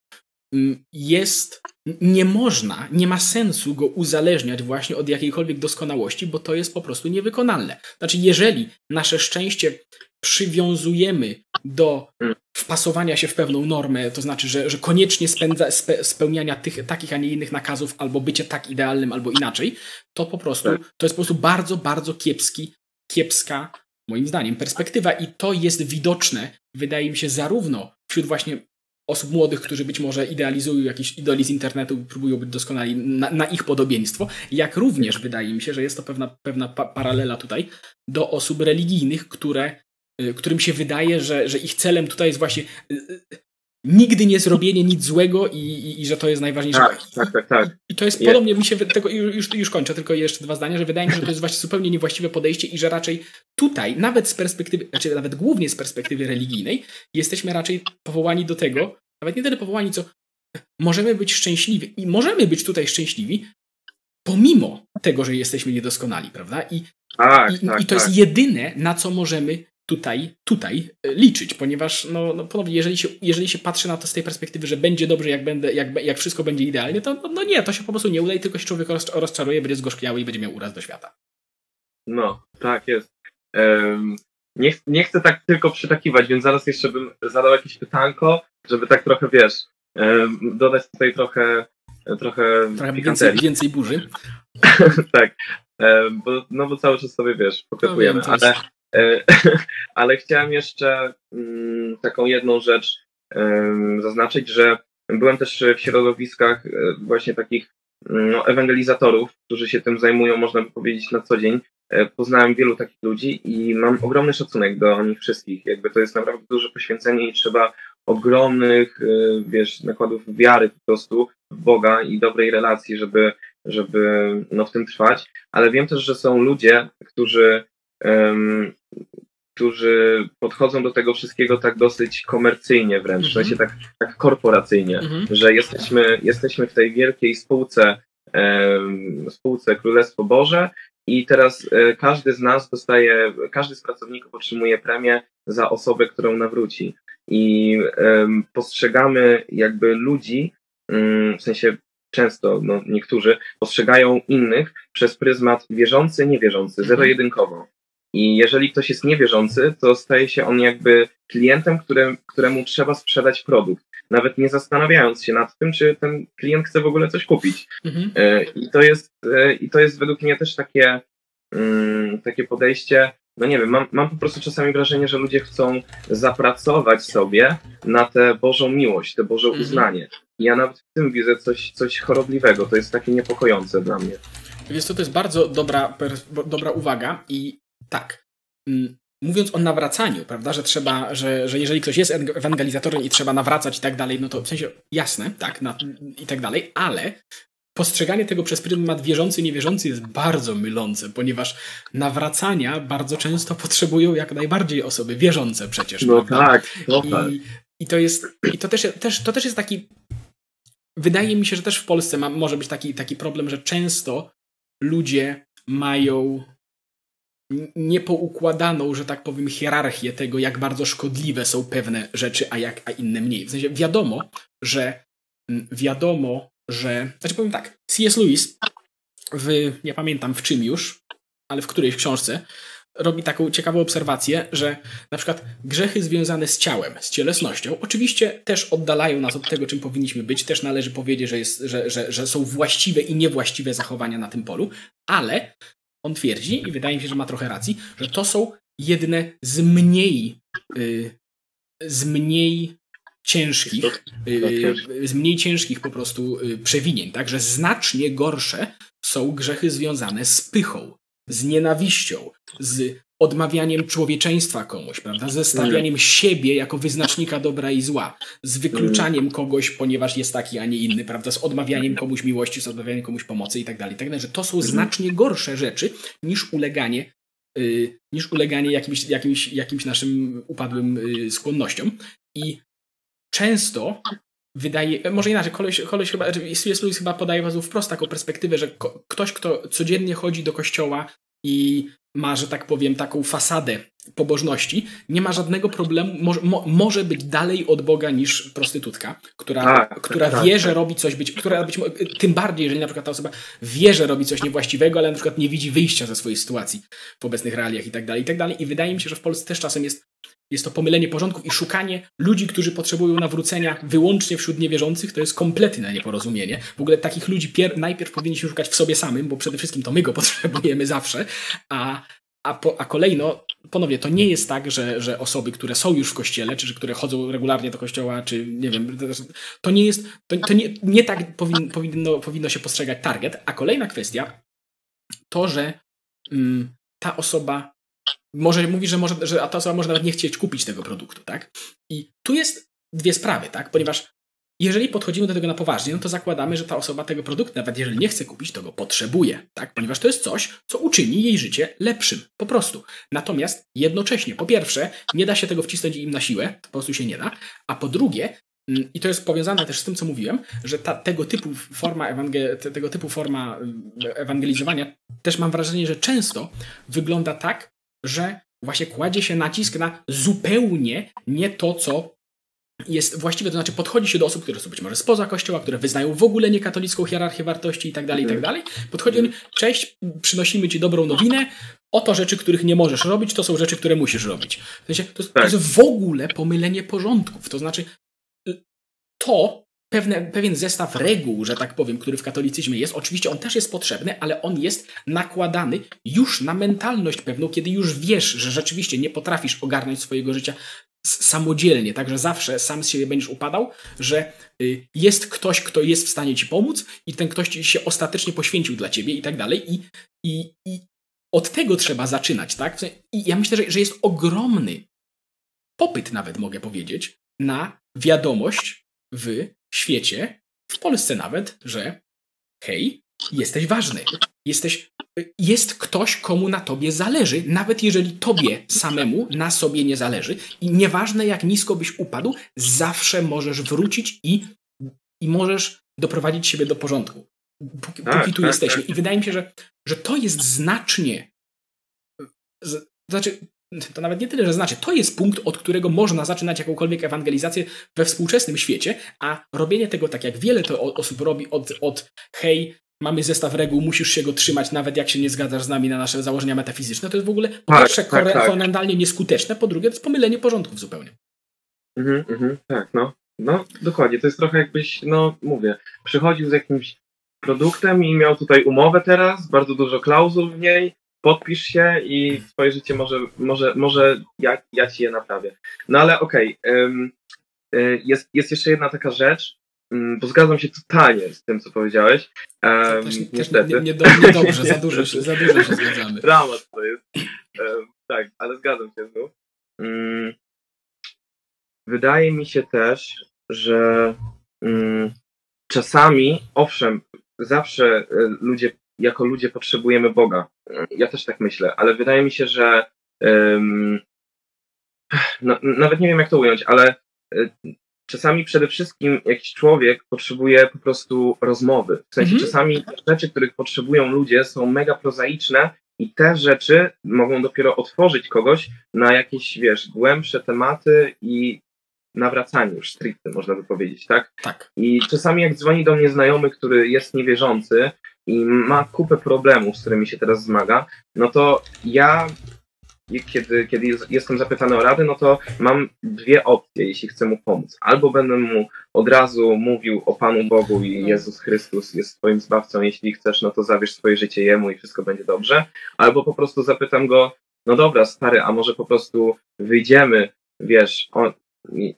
mm, jest, nie można, nie ma sensu go uzależniać właśnie od jakiejkolwiek doskonałości, bo to jest po prostu niewykonalne. Znaczy, jeżeli nasze szczęście przywiązujemy do wpasowania się w pewną normę, to znaczy, że, że koniecznie spędza, spe, spełniania tych, takich, a nie innych nakazów, albo bycie tak idealnym, albo inaczej, to po prostu, tak. to jest po prostu bardzo, bardzo kiepski, kiepska, moim zdaniem, perspektywa i to jest widoczne, wydaje mi się, zarówno wśród właśnie osób młodych, którzy być może idealizują jakiś idoli z internetu i próbują być doskonali na, na, ich podobieństwo, jak również wydaje mi się, że jest to pewna, pewna pa paralela tutaj do osób religijnych, które którym się wydaje, że, że ich celem tutaj jest właśnie y, y, nigdy nie zrobienie nic złego i, i, i, że to jest najważniejsze. Tak, tak, tak. tak. I to jest podobnie, mi się tego, już, już kończę, tylko jeszcze dwa zdania, że wydaje mi się, że to jest właśnie zupełnie niewłaściwe podejście i że raczej tutaj, nawet z perspektywy, znaczy nawet głównie z perspektywy religijnej, jesteśmy raczej powołani do tego, nawet nie tyle powołani, co możemy być szczęśliwi i możemy być tutaj szczęśliwi, pomimo tego, że jesteśmy niedoskonali, prawda? I, tak, i, tak, i to jest tak. jedyne, na co możemy tutaj, tutaj e, liczyć, ponieważ no, no ponownie, jeżeli się, jeżeli się patrzy na to z tej perspektywy, że będzie dobrze, jak, będę, jak, jak wszystko będzie idealnie, to no, no nie, to się po prostu nie uda i tylko się człowiek rozczaruje, będzie zgorzkniały i będzie miał uraz do świata. No, tak jest. Um, nie, nie chcę tak tylko przytakiwać, więc zaraz jeszcze bym zadał jakieś pytanko, żeby tak trochę, wiesz, um, dodać tutaj trochę trochę, trochę więcej, więcej burzy. tak, bo, no bo cały czas sobie, wiesz, pokazujemy, no ale ale chciałem jeszcze mm, taką jedną rzecz zaznaczyć, że byłem też w środowiskach e, właśnie takich mm, no, ewangelizatorów, którzy się tym zajmują, można by powiedzieć, na co dzień. E, poznałem wielu takich ludzi i mam ogromny szacunek do nich wszystkich. Jakby to jest naprawdę duże poświęcenie i trzeba ogromnych, wiesz, nakładów wiary po prostu w Boga i dobrej relacji, żeby, żeby no, w tym trwać. Ale wiem też, że są ludzie, którzy którzy podchodzą do tego wszystkiego tak dosyć komercyjnie wręcz, mm -hmm. w sensie tak, tak korporacyjnie, mm -hmm. że jesteśmy, jesteśmy w tej wielkiej spółce, um, spółce Królestwo Boże i teraz e, każdy z nas dostaje, każdy z pracowników otrzymuje premię za osobę, którą nawróci. I um, postrzegamy jakby ludzi, um, w sensie często no, niektórzy postrzegają innych przez pryzmat wierzący, niewierzący, mhm. zero-jedynkowo. I jeżeli ktoś jest niewierzący, to staje się on jakby klientem, którym, któremu trzeba sprzedać produkt, nawet nie zastanawiając się nad tym, czy ten klient chce w ogóle coś kupić. Mhm. E, I, to jest, e, I to jest według mnie też takie, mm, takie podejście, no nie wiem, mam, mam po prostu czasami wrażenie, że ludzie chcą zapracować sobie na tę Bożą miłość, te Boże mhm. uznanie. I ja nawet w tym widzę coś, coś chorobliwego, to jest takie niepokojące dla mnie. Więc to, to jest bardzo dobra, dobra uwaga i tak, mm, mówiąc o nawracaniu, prawda, że trzeba, że, że jeżeli ktoś jest ewangelizatorem i trzeba nawracać i tak dalej, no to w sensie jasne, tak, na, i tak dalej, ale postrzeganie tego przez pryzmat wierzący, niewierzący jest bardzo mylące, ponieważ nawracania bardzo często potrzebują jak najbardziej osoby wierzące przecież. No prawda? tak, no I, tak. I to jest, i to też, też, to też jest taki, wydaje mi się, że też w Polsce ma, może być taki, taki problem, że często ludzie mają niepoukładaną, że tak powiem, hierarchię tego, jak bardzo szkodliwe są pewne rzeczy, a jak a inne mniej. W sensie wiadomo, że wiadomo, że. Znaczy powiem tak, C.S. Lewis w, nie pamiętam w czym już, ale w którejś książce, robi taką ciekawą obserwację, że na przykład grzechy związane z ciałem, z cielesnością, oczywiście też oddalają nas od tego, czym powinniśmy być. Też należy powiedzieć, że, jest, że, że, że są właściwe i niewłaściwe zachowania na tym polu, ale on twierdzi, i wydaje mi się, że ma trochę racji, że to są jedne z mniej, yy, z mniej ciężkich, yy, z mniej ciężkich po prostu yy, przewinień, tak? Że znacznie gorsze są grzechy związane z pychą, z nienawiścią, z odmawianiem człowieczeństwa komuś, prawda? Ze stawianiem mm. siebie jako wyznacznika dobra i zła, z wykluczaniem mm. kogoś, ponieważ jest taki, a nie inny, prawda? Z odmawianiem komuś miłości, z odmawianiem komuś pomocy i tak dalej, tak że to są mm. znacznie gorsze rzeczy niż uleganie yy, niż uleganie jakimś, jakimś, jakimś naszym upadłym yy, skłonnościom. I często wydaje, może inaczej, koleś, koleś chyba, C.S. Lewis znaczy, chyba podaje was wprost taką perspektywę, że ko ktoś, kto codziennie chodzi do kościoła i ma, że tak powiem, taką fasadę pobożności, nie ma żadnego problemu, może, mo, może być dalej od Boga niż prostytutka, która, tak, która tak, wie, tak. że robi coś, być, która być, tym bardziej, jeżeli na przykład ta osoba wie, że robi coś niewłaściwego, ale na przykład nie widzi wyjścia ze swojej sytuacji w obecnych realiach i tak dalej, i tak dalej. I wydaje mi się, że w Polsce też czasem jest jest to pomylenie porządków i szukanie ludzi, którzy potrzebują nawrócenia wyłącznie wśród niewierzących, to jest kompletne nieporozumienie. W ogóle takich ludzi najpierw powinniśmy szukać w sobie samym, bo przede wszystkim to my go potrzebujemy zawsze, a, a, po, a kolejno, ponownie, to nie jest tak, że, że osoby, które są już w kościele, czy które chodzą regularnie do kościoła, czy nie wiem, to nie jest, to, to nie, nie tak powin, powinno, powinno się postrzegać target. A kolejna kwestia, to, że mm, ta osoba może mówi, że, może, że ta osoba może nawet nie chcieć kupić tego produktu, tak? I tu jest dwie sprawy, tak? Ponieważ jeżeli podchodzimy do tego na poważnie, no to zakładamy, że ta osoba tego produktu, nawet jeżeli nie chce kupić, to go potrzebuje, tak? Ponieważ to jest coś, co uczyni jej życie lepszym, po prostu. Natomiast jednocześnie, po pierwsze, nie da się tego wcisnąć im na siłę, to po prostu się nie da, a po drugie, mm, i to jest powiązane też z tym, co mówiłem, że ta, tego, typu forma tego typu forma mm, ewangelizowania też mam wrażenie, że często wygląda tak, że właśnie kładzie się nacisk na zupełnie nie to, co jest właściwe, to znaczy podchodzi się do osób, które są być może spoza kościoła, które wyznają w ogóle niekatolicką hierarchię wartości i tak dalej, i tak mhm. dalej. Podchodzi on, cześć, przynosimy ci dobrą nowinę, oto rzeczy, których nie możesz robić, to są rzeczy, które musisz robić. W sensie, to, jest, to jest w ogóle pomylenie porządków, to znaczy to pewne, pewien zestaw reguł, że tak powiem, który w katolicyzmie jest. Oczywiście on też jest potrzebny, ale on jest nakładany już na mentalność pewną, kiedy już wiesz, że rzeczywiście nie potrafisz ogarnąć swojego życia samodzielnie, także zawsze sam z siebie będziesz upadał, że y, jest ktoś, kto jest w stanie ci pomóc i ten ktoś się ostatecznie poświęcił dla ciebie i tak dalej i, i, i od tego trzeba zaczynać, tak? I ja myślę, że, że jest ogromny popyt nawet, mogę powiedzieć, na wiadomość w świecie, w Polsce nawet, że hej, jesteś ważny. Jesteś, jest ktoś, komu na tobie zależy, nawet jeżeli tobie samemu na sobie nie zależy. I nieważne jak nisko byś upadł, zawsze możesz wrócić i, i możesz doprowadzić siebie do porządku. Póki, tak, póki tu tak, jesteśmy. Tak. I wydaje mi się, że, że to jest znacznie. Z, znaczy, to nawet nie tyle, że znaczy, to jest punkt, od którego można zaczynać jakąkolwiek ewangelizację we współczesnym świecie, a robienie tego tak jak wiele to osób robi od, od hej, mamy zestaw reguł, musisz się go trzymać, nawet jak się nie zgadzasz z nami na nasze założenia metafizyczne, to jest w ogóle po tak, pierwsze tak, tak. nieskuteczne, po drugie to jest pomylenie porządków zupełnie. Mhm, mhm, tak, no. No, dokładnie. To jest trochę jakbyś, no mówię, przychodził z jakimś produktem i miał tutaj umowę teraz, bardzo dużo klauzul w niej podpisz się i twoje życie może, może, może ja, ja ci je naprawię. No ale okej, okay, jest, jest jeszcze jedna taka rzecz, mm, bo zgadzam się totalnie z tym, co powiedziałeś. Um, też, niestety. Nie, nie, nie, niedobrze, za dużo, się, za dużo się zgadzamy. Dramat to jest. Um, tak, ale zgadzam się znów. Um, wydaje mi się też, że um, czasami, owszem, zawsze e, ludzie, jako ludzie potrzebujemy Boga. Ja też tak myślę, ale wydaje mi się, że um, no, nawet nie wiem, jak to ująć, ale e, czasami przede wszystkim jakiś człowiek potrzebuje po prostu rozmowy. W sensie mhm. czasami rzeczy, których potrzebują ludzie, są mega prozaiczne i te rzeczy mogą dopiero otworzyć kogoś na jakieś, wiesz, głębsze tematy i nawracanie już stricte, można by powiedzieć, tak? Tak. I czasami jak dzwoni do mnie znajomy, który jest niewierzący i ma kupę problemów, z którymi się teraz zmaga, no to ja kiedy, kiedy jestem zapytany o radę, no to mam dwie opcje, jeśli chcę mu pomóc. Albo będę mu od razu mówił o Panu Bogu i mhm. Jezus Chrystus jest Twoim zbawcą, jeśli chcesz, no to zabierz swoje życie Jemu i wszystko będzie dobrze. Albo po prostu zapytam go, no dobra, stary, a może po prostu wyjdziemy, wiesz, on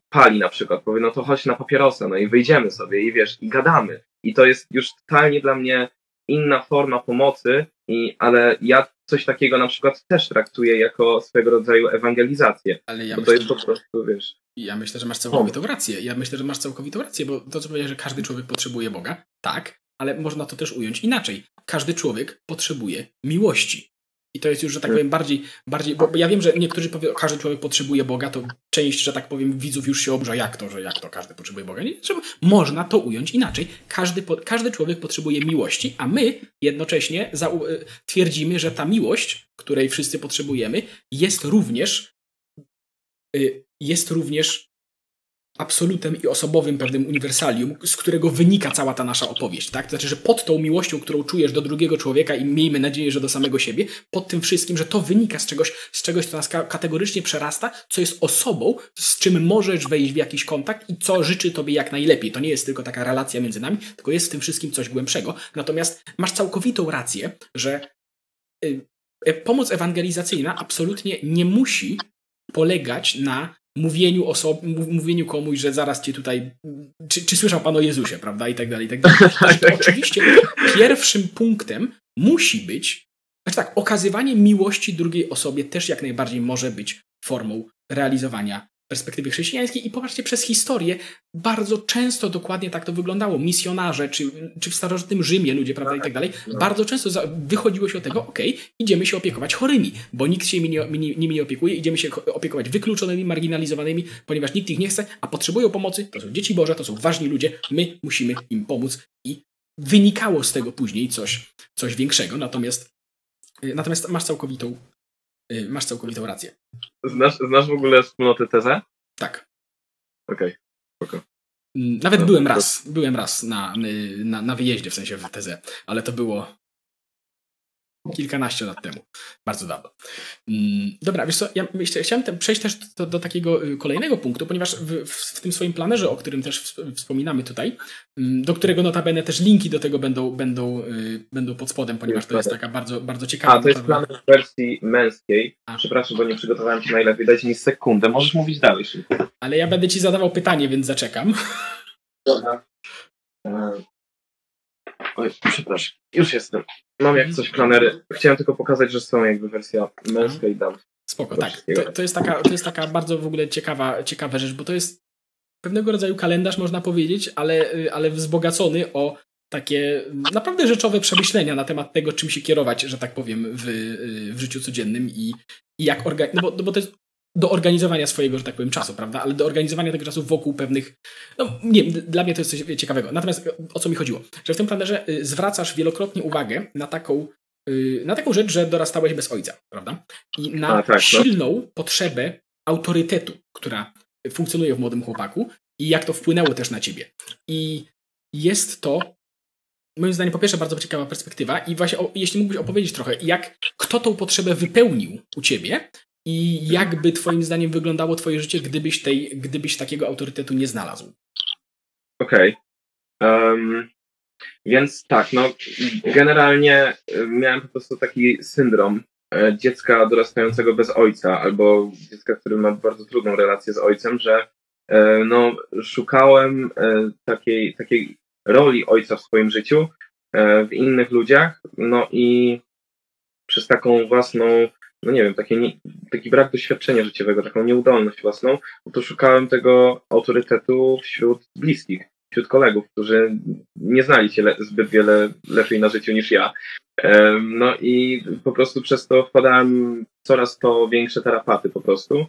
pali na przykład, powie, no to chodź na papierosa, no i wyjdziemy sobie i wiesz, i gadamy. I to jest już totalnie dla mnie inna forma pomocy, i, ale ja coś takiego na przykład też traktuję jako swego rodzaju ewangelizację. Ale ja myślę, to jest po prostu, wiesz... Ja myślę, że masz całkowitą rację. Ja myślę, że masz całkowitą rację, bo to, co powiedziałeś, że każdy człowiek potrzebuje Boga, tak, ale można to też ująć inaczej. Każdy człowiek potrzebuje miłości. I to jest już, że tak hmm. powiem, bardziej, bardziej bo ja wiem, że niektórzy powiedzą, każdy człowiek potrzebuje Boga, to część, że tak powiem, widzów już się obrza, jak to, że jak to każdy potrzebuje Boga. Nie? Można to ująć inaczej. Każdy, każdy człowiek potrzebuje miłości, a my jednocześnie y, twierdzimy, że ta miłość, której wszyscy potrzebujemy, jest również y, jest również absolutem i osobowym pewnym uniwersalium, z którego wynika cała ta nasza opowieść, tak? To znaczy, że pod tą miłością, którą czujesz do drugiego człowieka i miejmy nadzieję, że do samego siebie, pod tym wszystkim, że to wynika z czegoś, z czegoś, co nas kategorycznie przerasta, co jest osobą, z czym możesz wejść w jakiś kontakt i co życzy tobie jak najlepiej. To nie jest tylko taka relacja między nami, tylko jest w tym wszystkim coś głębszego. Natomiast masz całkowitą rację, że y, e, pomoc ewangelizacyjna absolutnie nie musi polegać na mówieniu, oso- mówieniu komuś, że zaraz cię tutaj, czy, czy słyszał pan o Jezusie, prawda, i tak dalej, i tak dalej. Oczywiście pierwszym punktem musi być, znaczy tak, okazywanie miłości drugiej osobie też jak najbardziej może być formą realizowania perspektywy chrześcijańskiej i popatrzcie, przez historię bardzo często dokładnie tak to wyglądało. Misjonarze, czy, czy w starożytnym Rzymie ludzie, prawda, i tak dalej, bardzo często wychodziło się od tego, ok, idziemy się opiekować chorymi, bo nikt się nimi nie, nimi nie opiekuje, idziemy się opiekować wykluczonymi, marginalizowanymi, ponieważ nikt ich nie chce, a potrzebują pomocy, to są dzieci Boże, to są ważni ludzie, my musimy im pomóc i wynikało z tego później coś, coś większego, natomiast, natomiast masz całkowitą Y, masz całkowitą rację. Znasz, znasz w ogóle wspólnotę Tezę? Tak. Okej, okay. Mm, nawet no, byłem to... raz, byłem raz na, y, na, na wyjeździe, w sensie w Tezę, ale to było kilkanaście lat temu. Bardzo dawno. Mm, dobra, wiesz co, ja chciałem przejść też do, do, takiego y, kolejnego punktu, ponieważ w, w, tym swoim planerze, o którym też wspominamy tutaj, mm, do którego notabene też linki do tego będą, będą, y, będą pod spodem, ponieważ to jest taka bardzo, bardzo ciekawa... A, to jest planer w wersji męskiej. A. Przepraszam, bo nie przygotowałem się najlepiej. Dajcie mi sekundę, możesz mówić dalej szybko. Ale ja będę ci zadawał pytanie, więc zaczekam. Dobra. Oj, przepraszam. Już jestem. Mam jak coś planery. Chciałem tylko pokazać, że są jakby wersja męska i dam. Spoko, tak. To, to, jest taka, to jest taka bardzo w ogóle ciekawa, ciekawa rzecz, bo to jest pewnego rodzaju kalendarz, można powiedzieć, ale, ale wzbogacony o takie naprawdę rzeczowe przemyślenia na temat tego, czym się kierować, że tak powiem, w, w życiu codziennym i, i jak organizować. No bo, no bo to jest do organizowania swojego, że tak powiem, czasu, prawda? Ale do organizowania tego czasu wokół pewnych. No nie, dla mnie to jest coś ciekawego. Natomiast o co mi chodziło? Że w tym planerze y, zwracasz wielokrotnie uwagę na taką, y, na taką rzecz, że dorastałeś bez ojca, prawda? I na A, tak, no. silną potrzebę autorytetu, która funkcjonuje w młodym chłopaku i jak to wpłynęło też na ciebie. I jest to moim zdaniem po pierwsze bardzo ciekawa perspektywa i właśnie o, jeśli mógłbyś opowiedzieć trochę, jak kto tą potrzebę wypełnił u ciebie, i jakby twoim zdaniem wyglądało twoje życie, gdybyś, tej, gdybyś takiego autorytetu nie znalazł? Okej. Okay. Um, Więc tak, no generalnie miałem po prostu taki syndrom dziecka dorastającego bez ojca, albo dziecka, który ma bardzo trudną relację z ojcem, że no, szukałem takiej, takiej roli ojca w swoim życiu, w innych ludziach, no i przez taką własną, no nie wiem, takie nie, taki brak doświadczenia życiowego, taką nieudolność własną, no to szukałem tego autorytetu wśród bliskich, wśród kolegów, którzy nie znali się le zbyt wiele lepiej na życiu niż ja. No i po prostu przez to wpadałem coraz to większe tarapaty po prostu.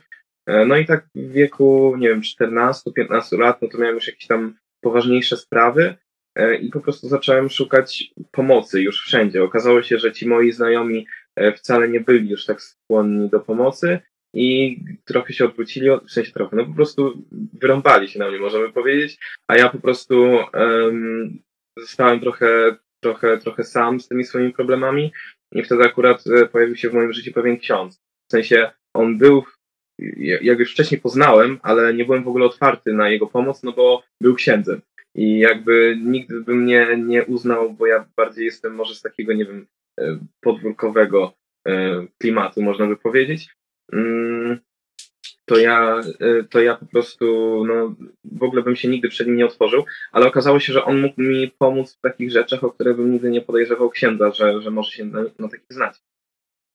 E, no i tak w wieku, nie wiem, 14-15 lat, no to miałem już jakieś tam poważniejsze sprawy, E, i po prostu zacząłem szukać pomocy już wszędzie. Okazało się, że ci moi znajomi wcale nie byli już tak skłonni do pomocy i trochę się odwrócili, w sensie trochę, no po prostu wyrąbali się na mnie, możemy powiedzieć, a ja po prostu um, zostałem trochę, trochę, trochę sam z tymi swoimi problemami i wtedy akurat e, pojawił się w moim życiu pewien ksiądz. W sensie on był, jak już wcześniej poznałem, ale nie byłem w ogóle otwarty na jego pomoc, no bo był księdzem. I jakby nigdy bym mnie nie uznał, bo ja bardziej jestem może z takiego, nie wiem, e, podwórkowego e, klimatu, można by powiedzieć. Mm, to ja, e, to ja po prostu no, w ogóle bym się nigdy przed nim nie otworzył, ale okazało się, że on mógł mi pomóc w takich rzeczach, o które bym nigdy nie podejrzewał księdza, że, że może się na, na takich znać.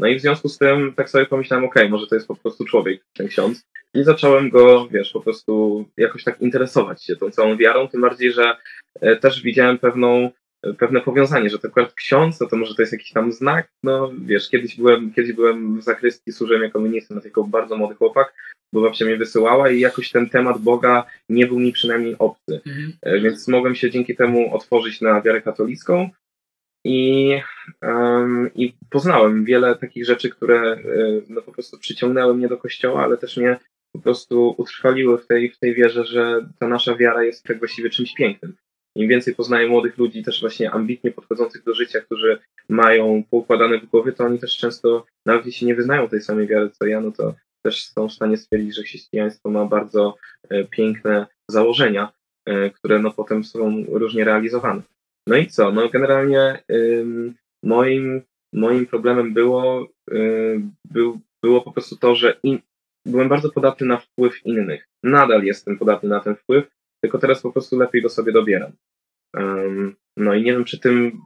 No i w związku z tym tak sobie pomyślałem, okej, okay, może to jest po prostu człowiek, ten ksiądz. I zacząłem go, wiesz, po prostu jakoś tak interesować się tą całą wiarą, tym bardziej, że e, też widziałem pewną, e, pewne powiązanie, że to akurat ksiądz, no to może to jest jakiś tam znak, no wiesz, kiedyś byłem, kiedyś byłem w zakrystii, służyłem jako minister, jako bardzo młody chłopak, bo babcia mnie wysyłała i jakoś ten temat Boga nie był mi przynajmniej obcy. Mhm. E, więc mogłem się dzięki temu otworzyć na wiarę katolicką, i, um, I poznałem wiele takich rzeczy, które no, po prostu przyciągnęły mnie do kościoła, ale też mnie po prostu utrwaliły w tej, w tej wierze, że ta nasza wiara jest tak właściwie czymś pięknym. Im więcej poznaję młodych ludzi, też właśnie ambitnie podchodzących do życia, którzy mają poukładane w głowie, to oni też często, nawet jeśli nie wyznają tej samej wiary co ja, no to też są w stanie stwierdzić, że chrześcijaństwo ma bardzo e, piękne założenia, e, które no potem są różnie realizowane. No i co? No generalnie ym, moim, moim problemem było, y, był, było po prostu to, że in, byłem bardzo podatny na wpływ innych. Nadal jestem podatny na ten wpływ, tylko teraz po prostu lepiej go sobie dobieram. Um, no i nie wiem, czy tym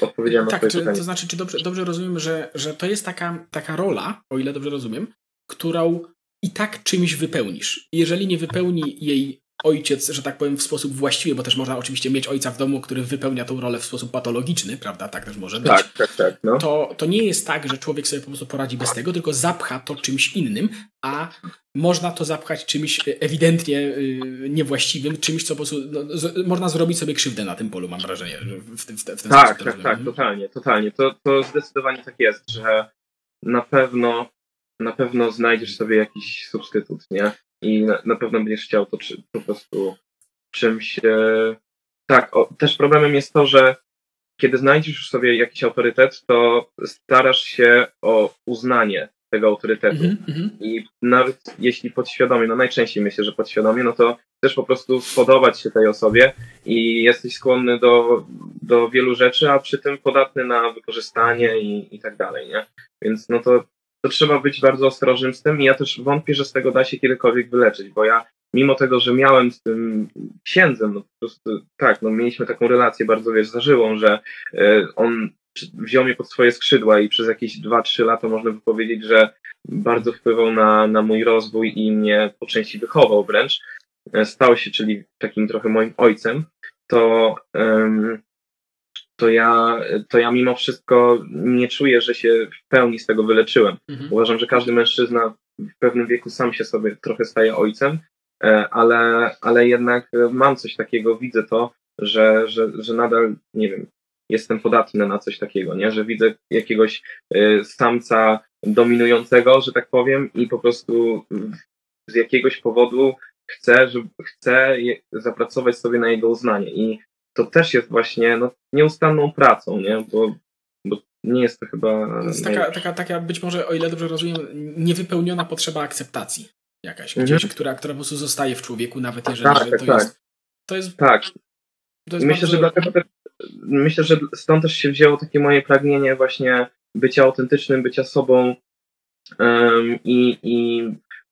odpowiedziałem tak, na czy, pytanie. To znaczy, czy dobrze, dobrze rozumiem, że, że to jest taka, taka rola, o ile dobrze rozumiem, którą i tak czymś wypełnisz. Jeżeli nie wypełni jej ojciec, że tak powiem, w sposób właściwy, bo też można oczywiście mieć ojca w domu, który wypełnia tą rolę w sposób patologiczny, prawda? Tak też może być. Tak, tak, tak. No. To, to nie jest tak, że człowiek sobie po prostu poradzi bez tego, tylko zapcha to czymś innym, a można to zapchać czymś ewidentnie yy, niewłaściwym, czymś, co po prostu no, z, można zrobić sobie krzywdę na tym polu, mam wrażenie. W, w, w, ten tak, tak, tak, totalnie, totalnie. To, to zdecydowanie tak jest, że na pewno na pewno znajdziesz sobie jakiś substytut, nie? I na, na pewno będziesz chciał to czy, po prostu czymś. E, tak, o, też problemem jest to, że kiedy znajdziesz już sobie jakiś autorytet, to starasz się o uznanie tego autorytetu. Mm -hmm. I nawet jeśli podświadomie, no najczęściej myślę, że podświadomie, no to chcesz po prostu spodobać się tej osobie i jesteś skłonny do, do wielu rzeczy, a przy tym podatny na wykorzystanie i, i tak dalej, nie? Więc no to to trzeba być bardzo ostrożnym z tym i ja też wątpię, że z tego da się kiedykolwiek wyleczyć, bo ja mimo tego, że miałem z tym księdzem, no po prostu tak, no mieliśmy taką relację bardzo, wiesz, zażyłą, że y, on wziął mnie pod swoje skrzydła i przez jakieś 2-3 lata można by powiedzieć, że bardzo wpływał na, na mój rozwój i mnie po części wychował wręcz. E, stał się, czyli takim trochę moim ojcem, to to ja, to ja mimo wszystko nie czuję, że się w pełni z tego wyleczyłem. Mhm. Uważam, że każdy mężczyzna w pewnym wieku sam się sobie trochę staje ojcem, e, ale, ale jednak mam coś takiego, widzę to, że, że, że nadal, nie wiem, jestem podatny na coś takiego, nie? że widzę jakiegoś e, samca dominującego, że tak powiem, i po prostu z jakiegoś powodu chcę, że chcę zapracować sobie na jego uznanie. I to też jest właśnie no, nieustanną pracą, nie? Bo, bo nie jest to chyba. To jest taka, taka, taka, być może, o ile dobrze rozumiem, niewypełniona potrzeba akceptacji jakaś, mhm. gdzieś, która, która po prostu zostaje w człowieku, nawet jeżeli tak, tak, to, tak. Jest, to jest. Tak. To jest Myślę, bardzo... że dlatego też myślę, że stąd też się wzięło takie moje pragnienie właśnie bycia autentycznym, bycia sobą um, i, i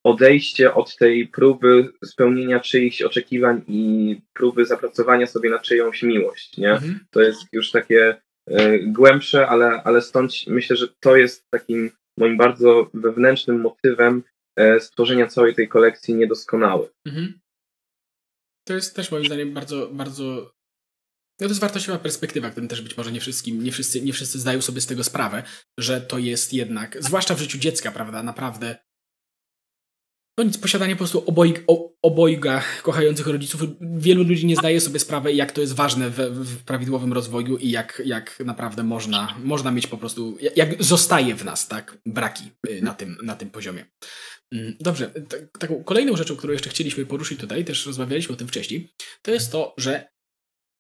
odejście od tej próby spełnienia czyichś oczekiwań i próby zapracowania sobie na czyjąś miłość, nie? Mhm. To jest już takie y, głębsze, ale, ale stąd myślę, że to jest takim moim bardzo wewnętrznym motywem y, stworzenia całej tej kolekcji niedoskonały. Mhm. To jest też moim zdaniem bardzo, bardzo no to jest wartościowa perspektywa, którym też być może nie, wszystkim, nie, wszyscy, nie wszyscy zdają sobie z tego sprawę, że to jest jednak, zwłaszcza w życiu dziecka, prawda, naprawdę no nic, posiadanie po prostu obojg, obojga kochających rodziców. Wielu ludzi nie zdaje sobie sprawy, jak to jest ważne w, w, prawidłowym rozwoju i jak, jak naprawdę można, można mieć po prostu, jak zostaje w nas, tak, braki y, na tym, na tym poziomie. Mm, dobrze, taką kolejną rzeczą, którą jeszcze chcieliśmy poruszyć tutaj, też rozmawialiśmy o tym wcześniej, to jest to, że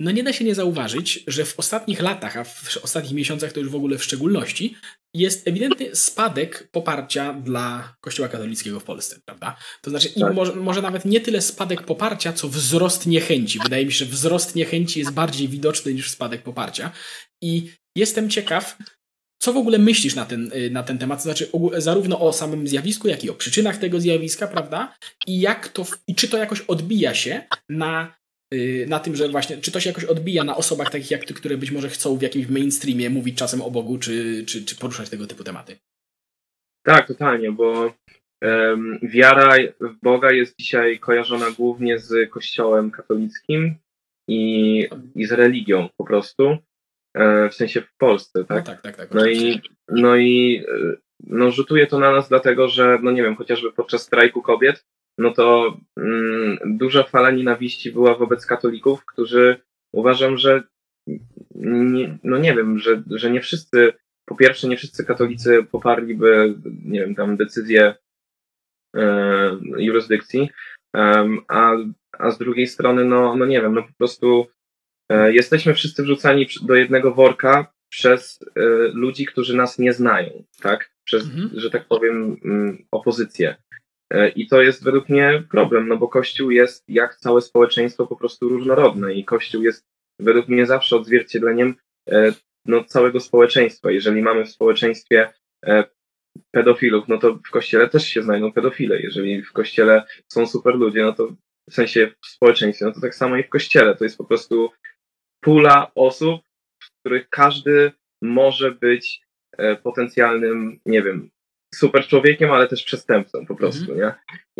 no nie da się nie zauważyć, że w ostatnich latach, a w ostatnich miesiącach to już w ogóle w szczególności, jest ewidentny spadek poparcia dla Kościoła katolickiego w Polsce, prawda? To znaczy, tak. może, może, nawet nie tyle spadek poparcia, co wzrost niechęci. Wydaje mi się, że wzrost niechęci jest bardziej widoczny niż spadek poparcia. I jestem ciekaw, co w ogóle myślisz na ten, y, na ten temat? To znaczy, zarówno o samym zjawisku, jak i o przyczynach tego zjawiska, prawda? I jak to, i czy to jakoś odbija się na na tym, że właśnie, czy to się jakoś odbija na osobach takich jak ty, które być może chcą w jakimś mainstreamie mówić czasem o Bogu, czy, czy, czy poruszać tego typu tematy? Tak, totalnie, bo um, wiara w Boga jest dzisiaj kojarzona głównie z kościołem katolickim i, i z religią po prostu, e, w sensie w Polsce, tak? No tak, tak, tak. No i, no i e, no, rzutuje to na nas dlatego, że, no nie wiem, chociażby podczas strajku kobiet no to mm, duża fala nienawiści była wobec katolików, którzy uważam, że nie, no nie wiem, że, że nie wszyscy, po pierwsze nie wszyscy katolicy poparliby, nie wiem, tam decyzję e, jurysdykcji, e, a, a z drugiej strony, no, no nie wiem, no po prostu e, jesteśmy wszyscy wrzucani do jednego worka przez e, ludzi, którzy nas nie znają, tak? Przez, mhm. że tak powiem, mm, opozycję. E, I to jest według mnie problem, no bo Kościół jest jak całe społeczeństwo po prostu różnorodne i Kościół jest według mnie zawsze odzwierciedleniem e, no, całego społeczeństwa. Jeżeli mamy w społeczeństwie e, pedofilów, no to w kościele też się znajdą pedofile. Jeżeli w kościele są super ludzie, no to w sensie w społeczeństwie, no to tak samo i w kościele. To jest po prostu pula osób, w których każdy może być potencjalnym, nie wiem, super człowiekiem, ale też przestępcą po prostu, mhm. nie?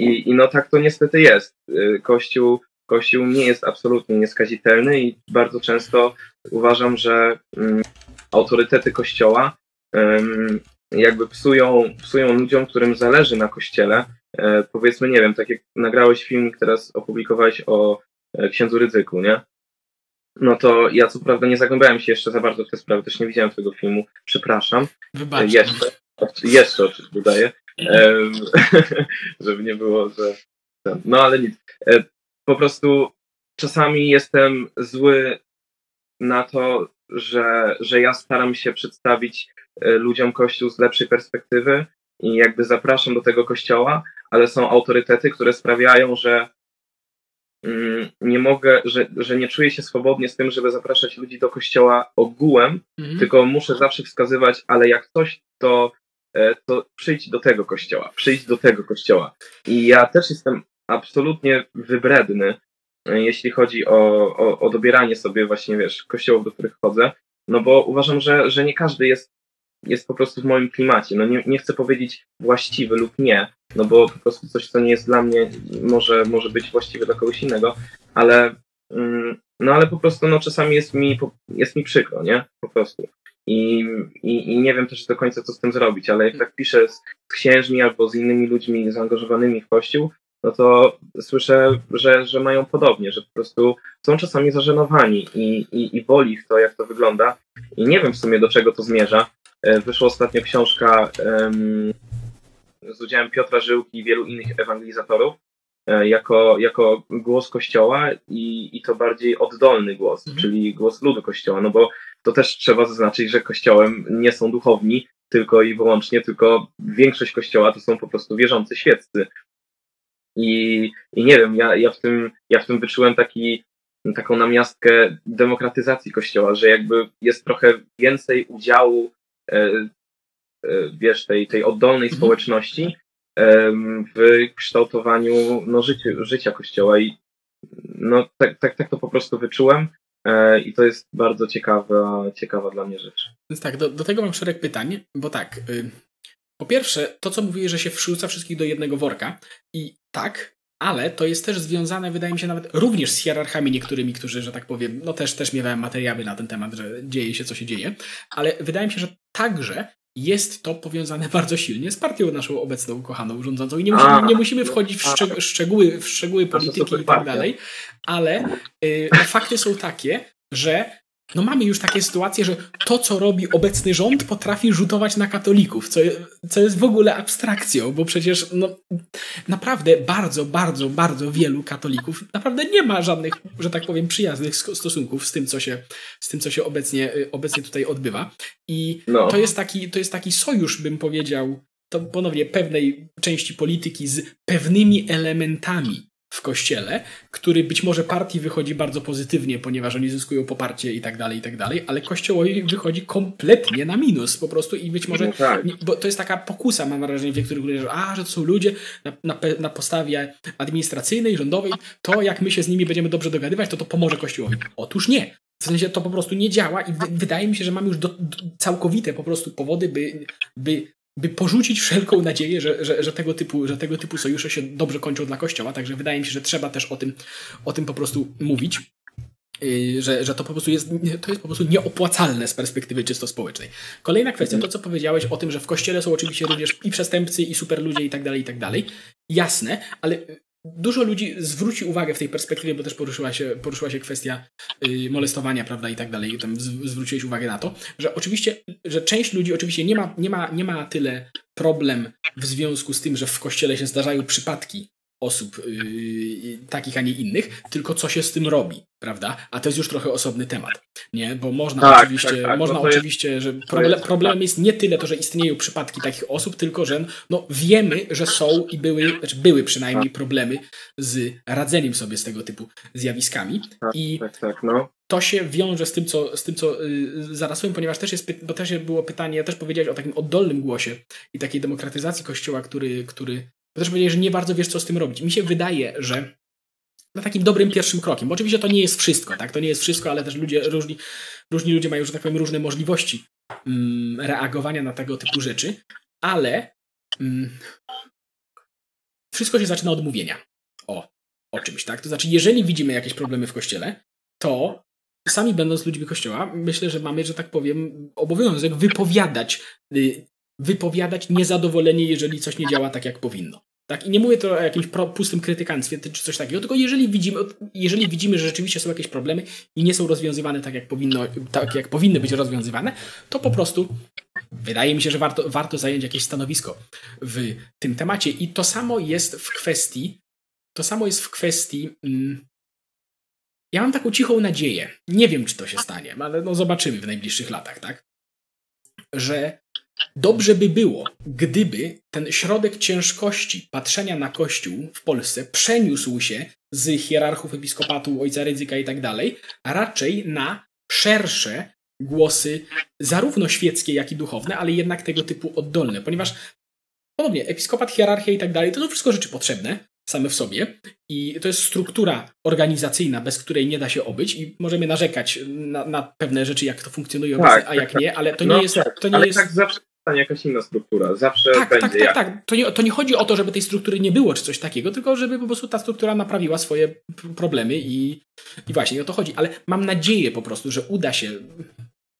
I, I no tak to niestety jest. Y, Kościół, Kościół nie jest absolutnie nieskazitelny i bardzo często uważam, że um, autorytety Kościoła um, jakby psują, psują ludziom, którym zależy na Kościele. E, powiedzmy, nie wiem, tak jak nagrałeś film, teraz opublikowałeś o e, księdzu Rydzyku, nie? No to ja co prawda nie zagłębiałem się jeszcze za bardzo w te sprawy, też nie widziałem tego filmu, przepraszam. Wybaczcie. Jeszcze. Jeszcze oczywiście dodaję, żeby nie było, że. No ale nic. E, po prostu czasami jestem zły na to, że, że ja staram się przedstawić e, ludziom Kościół z lepszej perspektywy i jakby zapraszam do tego kościoła, ale są autorytety, które sprawiają, że mm, nie mogę, że, że nie czuję się swobodnie z tym, żeby zapraszać ludzi do kościoła ogółem, mhm. tylko muszę zawsze wskazywać, ale jak coś, to to przyjdź do tego kościoła, przyjdź do tego kościoła. I ja też jestem absolutnie wybredny, e, jeśli chodzi o, o, o dobieranie sobie właśnie, wiesz, kościołów, do których chodzę, no bo uważam, że, że nie każdy jest, jest po prostu w moim klimacie. No nie, nie chcę powiedzieć właściwy lub nie, no bo po prostu coś, co nie jest dla mnie, może, może być właściwe dla kogoś innego, ale mm, no ale po prostu no czasami jest mi, jest mi przykro, nie? Po prostu. I, i, I, nie wiem też do końca, co z tym zrobić, ale jak tak piszę z, z księżmi albo z innymi ludźmi zaangażowanymi w kościół, no to słyszę, że, że mają podobnie, że po prostu są czasami zażenowani i, i, i boli ich to, jak to wygląda. I nie wiem w sumie, do czego to zmierza. E, wyszła ostatnio książka um, z udziałem Piotra Żyłki i wielu innych ewangelizatorów, e, jako, jako głos Kościoła i, i to bardziej oddolny głos, mhm. czyli głos ludu Kościoła, no bo to też trzeba zaznaczyć, że kościołem nie są duchowni tylko i wyłącznie, tylko większość kościoła to są po prostu wierzący świeccy. I, i nie wiem, ja, ja, w tym, ja w tym wyczułem taki, taką namiastkę demokratyzacji kościoła, że jakby jest trochę więcej udziału wiesz, tej, tej oddolnej mhm. społeczności w kształtowaniu no, życia, życia kościoła i no, tak, tak, tak to po prostu wyczułem e, i to jest bardzo ciekawa, ciekawa dla mnie rzecz. Więc tak, do, do tego mam szereg pytań, bo tak, y, po pierwsze, to co mówiłeś, że się wrzuca wszystkich do jednego worka i tak, ale to jest też związane, wydaje mi się, nawet również z hierarchami niektórymi, którzy, że tak powiem, no też, też miewałem materiały na ten temat, że dzieje się, co się dzieje, ale wydaje mi się, że także jest to powiązane bardzo silnie z partią naszą obecną, kochaną, rządzącą. I nie musimy, nie musimy wchodzić w szczegóły, w szczegóły polityki i tak dalej, ale y, fakty są takie, że no mamy już takie sytuacje, że to, co robi obecny rząd, potrafi rzutować na katolików, co, co jest w ogóle abstrakcją, bo przecież no, naprawdę bardzo, bardzo, bardzo wielu katolików naprawdę nie ma żadnych, że tak powiem, przyjaznych stosunków z tym, co się, z tym, co się obecnie, obecnie tutaj odbywa. I no. to, jest taki, to jest taki sojusz, bym powiedział, to ponownie pewnej części polityki z pewnymi elementami w kościele, który być może partii wychodzi bardzo pozytywnie, ponieważ oni zyskują poparcie i tak dalej, i tak dalej, ale kościołowi wychodzi kompletnie na minus po prostu i być może, no tak. bo to jest taka pokusa, mam wrażenie, w niektórych ludziach, że a, że to są ludzie na, na, na podstawie administracyjnej, rządowej, to jak my się z nimi będziemy dobrze dogadywać, to to pomoże kościołowi. Otóż nie. W sensie to po prostu nie działa i wydaje mi się, że mamy już do, do, całkowite po prostu powody, by, by by porzucić wszelką nadzieję, że, że, że, tego typu, że tego typu sojusze się dobrze kończą dla Kościoła. Także wydaje mi się, że trzeba też o tym, o tym po prostu mówić. Yy, że, że to po prostu jest, to jest po prostu nieopłacalne z perspektywy czysto społecznej. Kolejna kwestia, to co powiedziałeś o tym, że w kościele są oczywiście również i przestępcy, i super ludzie, i tak dalej, i tak dalej. Jasne, ale dużo ludzi zwróci uwagę w tej perspektywie, bo też poruszyła się, poruszyła się kwestia y, molestowania, prawda, i tak dalej, tam zwróciłeś uwagę na to, że oczywiście, że część ludzi oczywiście nie ma, nie ma, nie ma tyle problem w związku z tym, że w kościele się zdarzają przypadki osób yy, takich, a nie innych, tylko co się z tym robi, prawda? A to jest już trochę osobny temat, nie? Bo można tak, oczywiście, tak, tak, można oczywiście, jest, że problem, problemem jest nie tyle to, że istnieją przypadki takich osób, tylko że no, wiemy, że są i były, znaczy były przynajmniej problemy z radzeniem sobie z tego typu zjawiskami. Tak, I tak, tak, no. To się wiąże z tym, co, z tym, co yy, zaraz powiem, ponieważ też jest, bo też było pytanie, ja też powiedziałeś o takim oddolnym głosie i takiej demokratyzacji Kościoła, który, który bo też powiedziałeś, że nie bardzo wiesz, co z tym robić. Mi się wydaje, że na takim dobrym pierwszym krokiem, bo oczywiście to nie jest wszystko, tak? To nie jest wszystko, ale też ludzie, różni, różni ludzie mają, że tak powiem, różne możliwości mm, reagowania na tego typu rzeczy, ale mm, wszystko się zaczyna od mówienia o, o czymś, tak? To znaczy, jeżeli widzimy jakieś problemy w kościele, to sami będąc ludźmi kościoła, myślę, że mamy, że tak powiem, obowiązek wypowiadać y, wypowiadać niezadowolenie, jeżeli coś nie działa tak, jak powinno. Tak? I nie mówię to o jakimś pustym krytykanstwie czy coś takiego, tylko jeżeli widzimy, jeżeli widzimy, że rzeczywiście są jakieś problemy i nie są rozwiązywane tak, jak, powinno, tak, jak powinny być rozwiązywane, to po prostu wydaje mi się, że warto, warto zająć jakieś stanowisko w tym temacie. I to samo jest w kwestii, to samo jest w kwestii. Mm, ja mam taką cichą nadzieję. Nie wiem, czy to się stanie, ale no zobaczymy w najbliższych latach, tak? Że Dobrze by było, gdyby ten środek ciężkości patrzenia na Kościół w Polsce przeniósł się z hierarchów episkopatu, ojca ryzyka i tak dalej, raczej na szersze głosy, zarówno świeckie, jak i duchowne, ale jednak tego typu oddolne, ponieważ podobnie, episkopat, hierarchia i tak dalej, to są wszystko rzeczy potrzebne same w sobie i to jest struktura organizacyjna, bez której nie da się obyć i możemy narzekać na, na pewne rzeczy, jak to funkcjonuje, tak, a jak tak, nie, ale to nie no, jest... Tak, to nie ale jest... tak zawsze stanie jakaś inna struktura. Zawsze tak, będzie tak, tak, tak. To nie, to nie chodzi o to, żeby tej struktury nie było, czy coś takiego, tylko żeby po prostu ta struktura naprawiła swoje problemy i, i właśnie o to chodzi. Ale mam nadzieję po prostu, że uda się.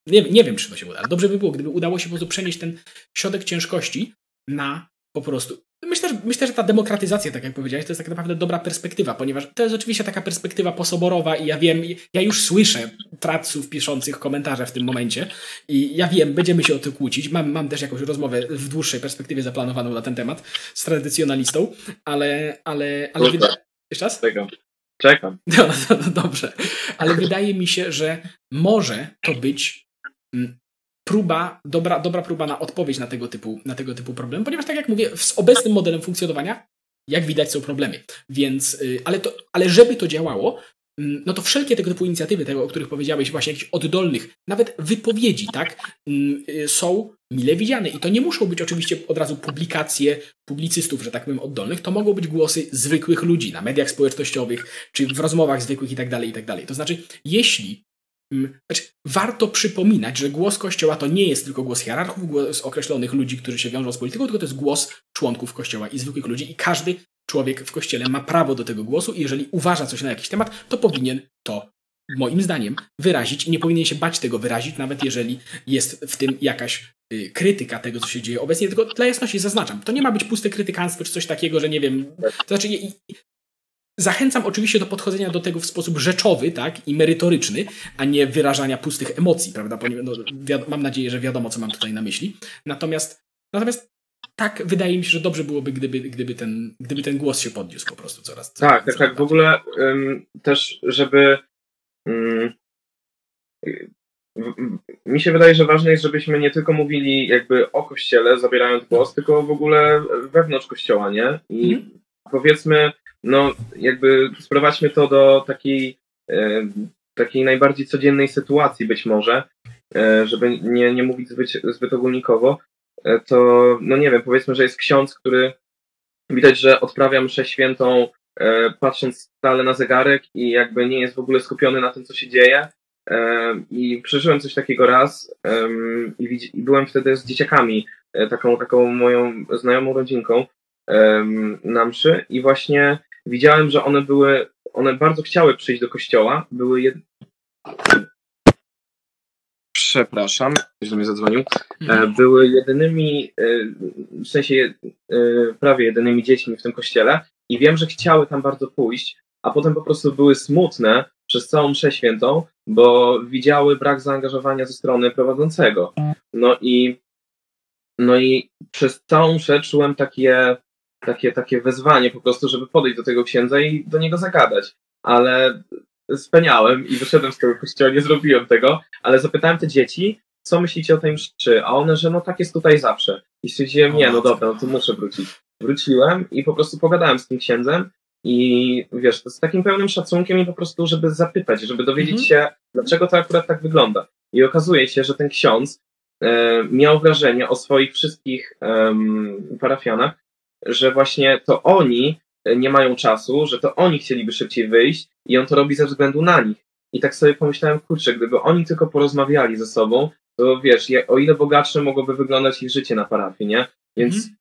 Nie, nie wiem, czy to się uda, ale dobrze by było, gdyby udało się po prostu przenieść ten środek ciężkości na po prostu. Myślę, że, myślę, że ta demokratyzacja, tak jak powiedziałeś, to jest tak naprawdę dobra perspektywa, ponieważ to jest oczywiście taka perspektywa posoborowa i ja wiem, ja już słyszę traców piszących komentarze w tym momencie i ja wiem, będziemy się o to kłócić. Mam, mam też jakąś rozmowę w dłuższej perspektywie zaplanowaną na ten temat z tradycjonalistą, ale, ale, ale wydaje... Jeszcze raz? Czekam. Czekam. No, no, no, dobrze. Ale wydaje mi się, że może to być mm, próba, dobra, dobra próba na odpowiedź na tego, typu, na tego typu problem, ponieważ tak jak mówię, z obecnym modelem funkcjonowania, jak widać, są problemy. Więc, y, ale, to, ale żeby to działało, mm, no to wszelkie tego typu inicjatywy, tego, o których powiedziałeś, właśnie jakichś oddolnych, nawet wypowiedzi, tak, mm, y, są mile widziane. I to nie muszą być oczywiście od razu publikacje publicystów, że tak powiem, oddolnych, to mogą być głosy zwykłych ludzi na mediach społecznościowych, czy w rozmowach zwykłych i tak dalej, i tak dalej. To znaczy, jeśli znaczy, warto przypominać, że głos Kościoła to nie jest tylko głos hierarchów, głos określonych ludzi, którzy się wiążą z polityką, tylko to jest głos członków Kościoła i zwykłych ludzi i każdy człowiek w Kościele ma prawo do tego głosu i jeżeli uważa coś na jakiś temat, to powinien to moim zdaniem wyrazić i nie powinien się bać tego wyrazić, nawet jeżeli jest w tym jakaś y, krytyka tego, co się dzieje obecnie, tylko dla jasności zaznaczam, to nie ma być puste krytykanstwo czy coś takiego, że nie wiem, to znaczy Zachęcam oczywiście do podchodzenia do tego w sposób rzeczowy tak, i merytoryczny, a nie wyrażania pustych emocji, prawda? No, mam nadzieję, że wiadomo, co mam tutaj na myśli. Natomiast, natomiast tak, wydaje mi się, że dobrze byłoby, gdyby, gdyby, ten, gdyby ten głos się podniósł po prostu coraz. coraz tak, tak, tak. W ogóle um, też, żeby. Um, mi się wydaje, że ważne jest, żebyśmy nie tylko mówili jakby o kościele, zabierając głos, tylko w ogóle wewnątrz kościoła, nie? I mm. powiedzmy, no jakby sprowadźmy to do takiej, e, takiej najbardziej codziennej sytuacji być może, e, żeby nie, nie mówić zbyt, zbyt ogólnikowo, e, to no nie wiem, powiedzmy, że jest ksiądz, który widać, że odprawia mszę świętą patrząc stale na zegarek i jakby nie jest w ogóle skupiony na tym, co się dzieje. I przeżyłem coś takiego raz i byłem wtedy z dzieciakami, taką, taką moją znajomą rodzinką na mszy i właśnie widziałem, że one były, one bardzo chciały przyjść do kościoła, były jed... Przepraszam, ktoś do mnie zadzwonił. E, mhm. Były jedynymi, e, w sensie e, prawie jedynymi dziećmi w tym kościele i wiem, że chciały tam bardzo pójść, a potem po prostu były smutne przez całą mszę świętą, bo widziały brak zaangażowania ze strony prowadzącego. No i no i przez całą mszę czułem takie takie, takie wezwanie po prostu, żeby podejść do tego księdza i do niego zagadać. Ale speniałem i wyszedłem z tego kościoła, nie zrobiłem tego, ale zapytałem te dzieci, co myślicie o tej mszy, a one, że no tak jest tutaj zawsze. I stwierdziłem, nie, no dobra, no to muszę wrócić. Wróciłem i po prostu pogadałem z tym księdzem i wiesz, z takim pełnym szacunkiem i po prostu, żeby zapytać, żeby dowiedzieć mhm. się, dlaczego to akurat tak wygląda. I okazuje się, że ten ksiądz e, miał wrażenie o swoich wszystkich e, parafianach, że właśnie to oni nie mają czasu, że to oni chcieliby szybciej wyjść i on to robi ze względu na nich. I tak sobie pomyślałem, kurczę, gdyby oni tylko porozmawiali ze sobą, to wiesz, o ile bogatsze mogłoby wyglądać ich życie na parafii, nie? Więc, mhm.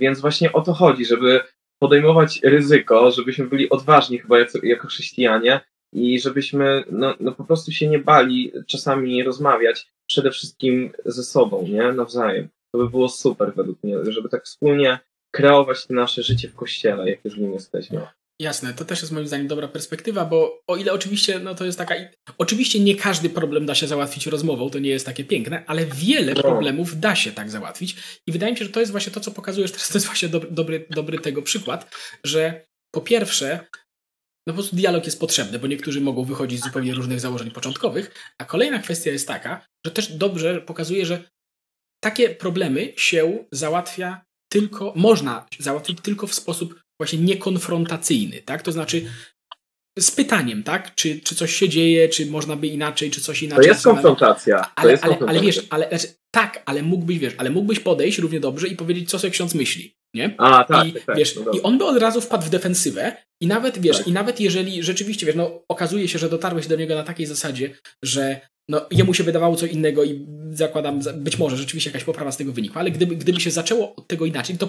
więc właśnie o to chodzi, żeby podejmować ryzyko, żebyśmy byli odważni chyba jako, jako chrześcijanie i żebyśmy no, no po prostu się nie bali czasami rozmawiać przede wszystkim ze sobą, nie? Nawzajem. To by było super według mnie, żeby tak wspólnie kreować nasze życie w kościele, jak już w nim jesteśmy. Jasne, to też jest moim zdaniem dobra perspektywa, bo o ile oczywiście, no to jest taka. Oczywiście nie każdy problem da się załatwić rozmową, to nie jest takie piękne, ale wiele no. problemów da się tak załatwić. I wydaje mi się, że to jest właśnie to, co pokazujesz teraz, to jest właśnie dobry, dobry, dobry tego przykład, że po pierwsze, no po prostu dialog jest potrzebny, bo niektórzy mogą wychodzić z zupełnie różnych założeń początkowych, a kolejna kwestia jest taka, że też dobrze pokazuje, że takie problemy się załatwia tylko, można załatwić tylko w sposób właśnie niekonfrontacyjny, tak? To znaczy z pytaniem, tak? Czy, czy coś się dzieje, czy można by inaczej, czy coś inaczej. To jest konfrontacja. Ale, jest ale, ale wiesz, ale, znaczy, tak, ale mógłbyś, wiesz, ale mógłbyś podejść równie dobrze i powiedzieć, co sobie ksiądz myśli, nie? A, tak, I, tak, tak wiesz, no I on by od razu wpadł w defensywę i nawet, wiesz, tak. i nawet jeżeli rzeczywiście, wiesz, no okazuje się, że dotarłeś do niego na takiej zasadzie, że no, jemu się wydawało co innego i zakładam, być może rzeczywiście jakaś poprawa z tego wynikła, ale gdyby, gdyby się zaczęło od tego inaczej, to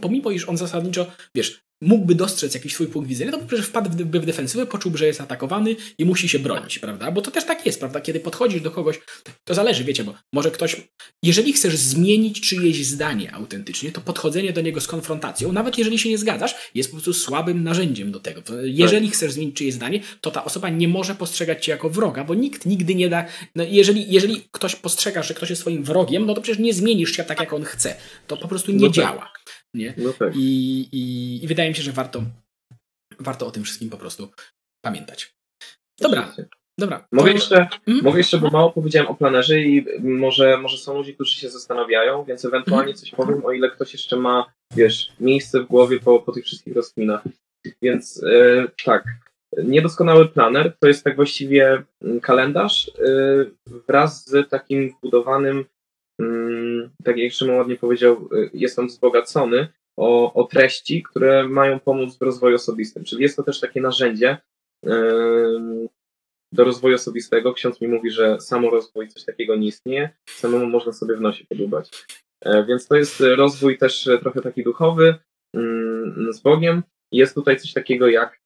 pomimo, iż on zasadniczo, wiesz, mógłby dostrzec jakiś swój punkt widzenia, to przecież wpadłby w defensywę, poczułby, że jest atakowany i musi się bronić, prawda? Bo to też tak jest, prawda? Kiedy podchodzisz do kogoś, to zależy, wiecie, bo może ktoś, jeżeli chcesz zmienić czyjeś zdanie autentycznie, to podchodzenie do niego z konfrontacją, nawet jeżeli się nie zgadzasz, jest po prostu słabym narzędziem do tego. Jeżeli chcesz zmienić czyjeś zdanie, to ta osoba nie może postrzegać cię jako wroga, bo nikt nigdy nie da, no jeżeli, jeżeli ktoś postrzega, że ktoś jest swoim wrogiem, no to przecież nie zmienisz się tak, jak on chce. To po prostu nie no tak. działa. Nie? No tak. I, i, I wydaje mi się, że warto, warto o tym wszystkim po prostu pamiętać. Dobra, Dobra. Mogę jeszcze, mm? mogę jeszcze, bo mało powiedziałem o planerze i może, może są ludzie, którzy się zastanawiają, więc ewentualnie coś powiem, o ile ktoś jeszcze ma, wiesz, miejsce w głowie po, po tych wszystkich rozkminach. Więc e, tak, Niedoskonały planer to jest tak właściwie mm, kalendarz y, wraz z takim wbudowanym, tak jak Szymon ładnie powiedział, y, jest on wzbogacony o, o treści, które mają pomóc w rozwoju osobistym. Czyli jest to też takie narzędzie do rozwoju osobistego. Ksiądz mi mówi, że samorozwój coś takiego nie istnieje, samemu można sobie w nosie podubać. E, więc to jest rozwój też trochę taki duchowy mm, z Bogiem. Jest tutaj coś takiego jak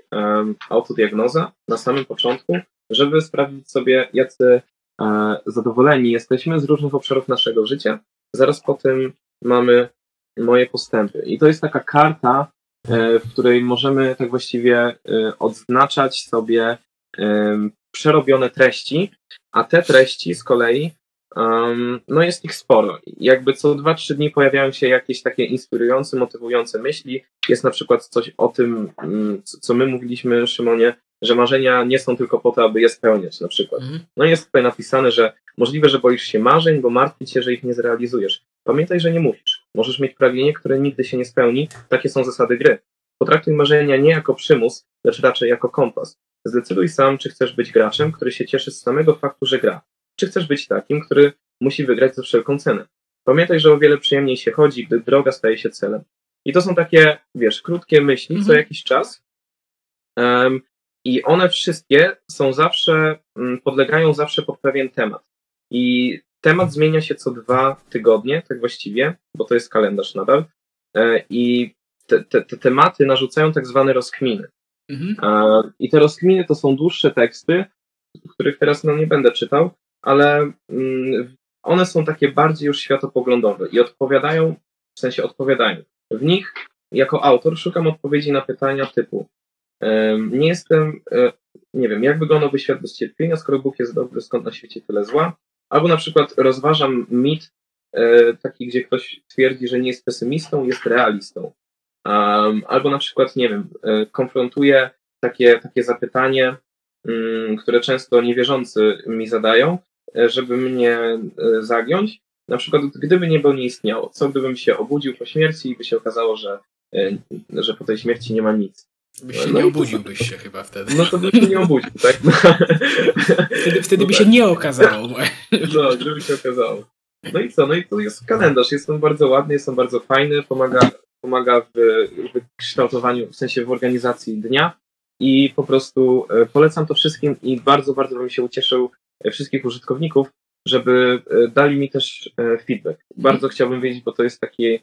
autodiagnoza na samym początku, żeby sprawdzić sobie, jacy e, zadowoleni jesteśmy z różnych obszarów naszego życia. Zaraz po tym mamy moje postępy. I to jest taka karta, e, w której możemy tak właściwie e, odznaczać sobie przerobione treści, a te treści z kolei, no jest ich sporo. Jakby co 2-3 dni pojawiają się jakieś takie inspirujące, motywujące myśli. Jest na przykład coś o tym, mm, co my mówiliśmy, Szymonie, że marzenia nie są tylko po to, aby je spełniać na przykład. Mhm. No jest tutaj napisane, że możliwe, że boisz się marzeń, bo martwisz się, że ich nie zrealizujesz. Pamiętaj, że nie mówisz. Możesz mieć pragnienie, które nigdy się nie spełni. Takie są zasady gry. Potraktuj marzenia nie jako przymus, lecz raczej jako kompas. Zdecyduj sam, czy chcesz być graczem, który się cieszy z samego faktu, że gra, czy chcesz być takim, który musi wygrać za wszelką cenę. Pamiętaj, że o wiele przyjemniej się chodzi, gdy droga staje się celem. I to są takie, wiesz, krótkie myśli mhm. co jakiś czas. Um, I one wszystkie są zawsze, um, podlegają zawsze pod pewien temat. I temat zmienia się co dwa tygodnie, tak właściwie, bo to jest kalendarz nadal. E, I te, te, te, tematy narzucają tak zwane rozkminy. Mhm. I te rozkminy to są dłuższe teksty, których teraz no, nie będę czytał, ale mm, one są takie bardziej już światopoglądowe i odpowiadają, w sensie odpowiadają. W nich jako autor szukam odpowiedzi na pytania typu nie jestem, e, nie wiem, jak wyglądałby świat bez cierpienia, skoro Bóg jest dobry, skąd na świecie tyle zła? Albo na przykład rozważam mit e, taki, gdzie ktoś twierdzi, że nie jest pesymistą, jest realistą. Albo na przykład, nie wiem, e, konfrontuję takie, takie zapytanie, mm, które często niewierzący mi zadają, żeby mnie zagiąć. Na przykład, gdyby niebo nie istniało, co gdybym się obudził po śmierci i by się okazało, że, że po tej śmierci nie ma nic. Byś się no nie obudziłbyś to, się chyba wtedy. No to bym się nie obudził, tak? No. Wtedy, wtedy no by tak. się nie okazało. No, żeby się okazało. No i co? No i to jest kalendarz. Jest on bardzo ładny, jest on bardzo fajny, pomaga, pomaga w, w kształtowaniu, w sensie w organizacji dnia i po prostu polecam to wszystkim i bardzo, bardzo bym się ucieszył, wszystkich użytkowników, żeby e, dali mi też e, feedback. Bardzo chciałbym wiedzieć, bo to jest taki,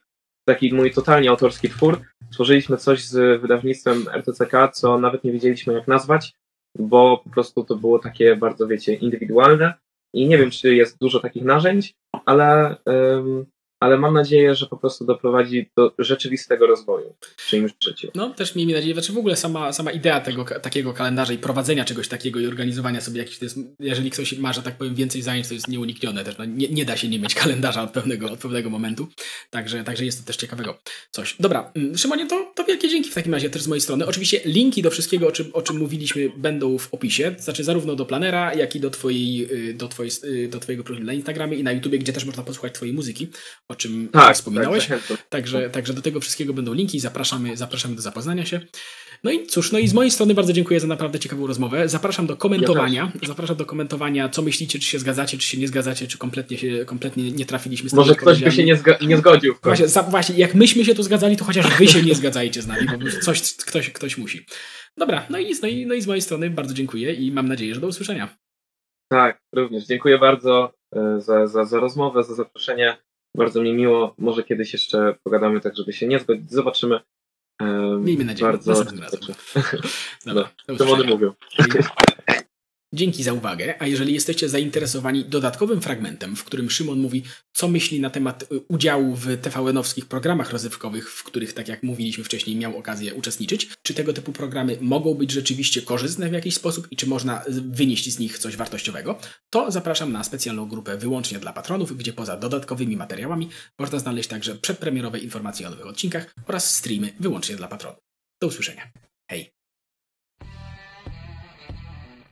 taki mój totalnie autorski twór. Stworzyliśmy coś z wydawnictwem RTCK, co nawet nie wiedzieliśmy jak nazwać, bo po prostu to było takie bardzo, wiecie, indywidualne i nie wiem, czy jest dużo takich narzędzi, ale ale mam nadzieję, że po prostu doprowadzi do rzeczywistego rozwoju w czyimś życiu. No, też miejmy nadzieję, że w ogóle sama, sama idea tego takiego kalendarza i prowadzenia czegoś takiego i organizowania sobie jakichś, jest, jeżeli ktoś ma, że tak powiem, więcej zajęć, to jest nieuniknione też. No, nie, nie da się nie mieć kalendarza od pewnego, od pewnego momentu, także, także jest to też ciekawego coś. Dobra, mm, Szymonie, to, to wielkie dzięki w takim razie też z mojej strony. Oczywiście linki do wszystkiego, o czym, o czym mówiliśmy, będą w opisie, znaczy zarówno do planera, jak i do, twojej, y, do, twojej, y, do twojego profilu na Instagramie i na YouTubie, gdzie też można posłuchać twojej muzyki o czym tak, wspominałeś. Tak, także, także do tego wszystkiego będą linki. Zapraszamy, zapraszamy do zapoznania się. No i cóż, no i z mojej strony bardzo dziękuję za naprawdę ciekawą rozmowę. Zapraszam do komentowania. Ja zapraszam do komentowania, co myślicie, czy się zgadzacie, czy się nie zgadzacie, czy kompletnie się kompletnie nie trafiliśmy z Może ktoś by się nie, zga nie zgodził. Właśnie, za, właśnie, jak myśmy się tu zgadzali, to chociaż wy się nie zgadzajcie z nami, bo coś, ktoś, ktoś musi. Dobra, no i, no, i, no i z mojej strony bardzo dziękuję i mam nadzieję, że do usłyszenia. Tak, również. Dziękuję bardzo e, za, za, za rozmowę, za zaproszenie. Bardzo mi miło. Może kiedyś jeszcze pogadamy tak, żeby się nie zgodzić. Zobaczymy. Miejmy nadzieję. Bardzo Następnym razem. Dobra. No, to mówią. Dzięki za uwagę, a jeżeli jesteście zainteresowani dodatkowym fragmentem, w którym Szymon mówi, co myśli na temat y, udziału w TVN-owskich programach rozrywkowych, w których, tak jak mówiliśmy wcześniej, miał okazję uczestniczyć, czy tego typu programy mogą być rzeczywiście korzystne w jakiś sposób i czy można wynieść z nich coś wartościowego, to zapraszam na specjalną grupę wyłącznie dla patronów, gdzie poza dodatkowymi materiałami można znaleźć także przedpremierowe informacje o nowych odcinkach oraz streamy wyłącznie dla patronów. Do usłyszenia. Hej!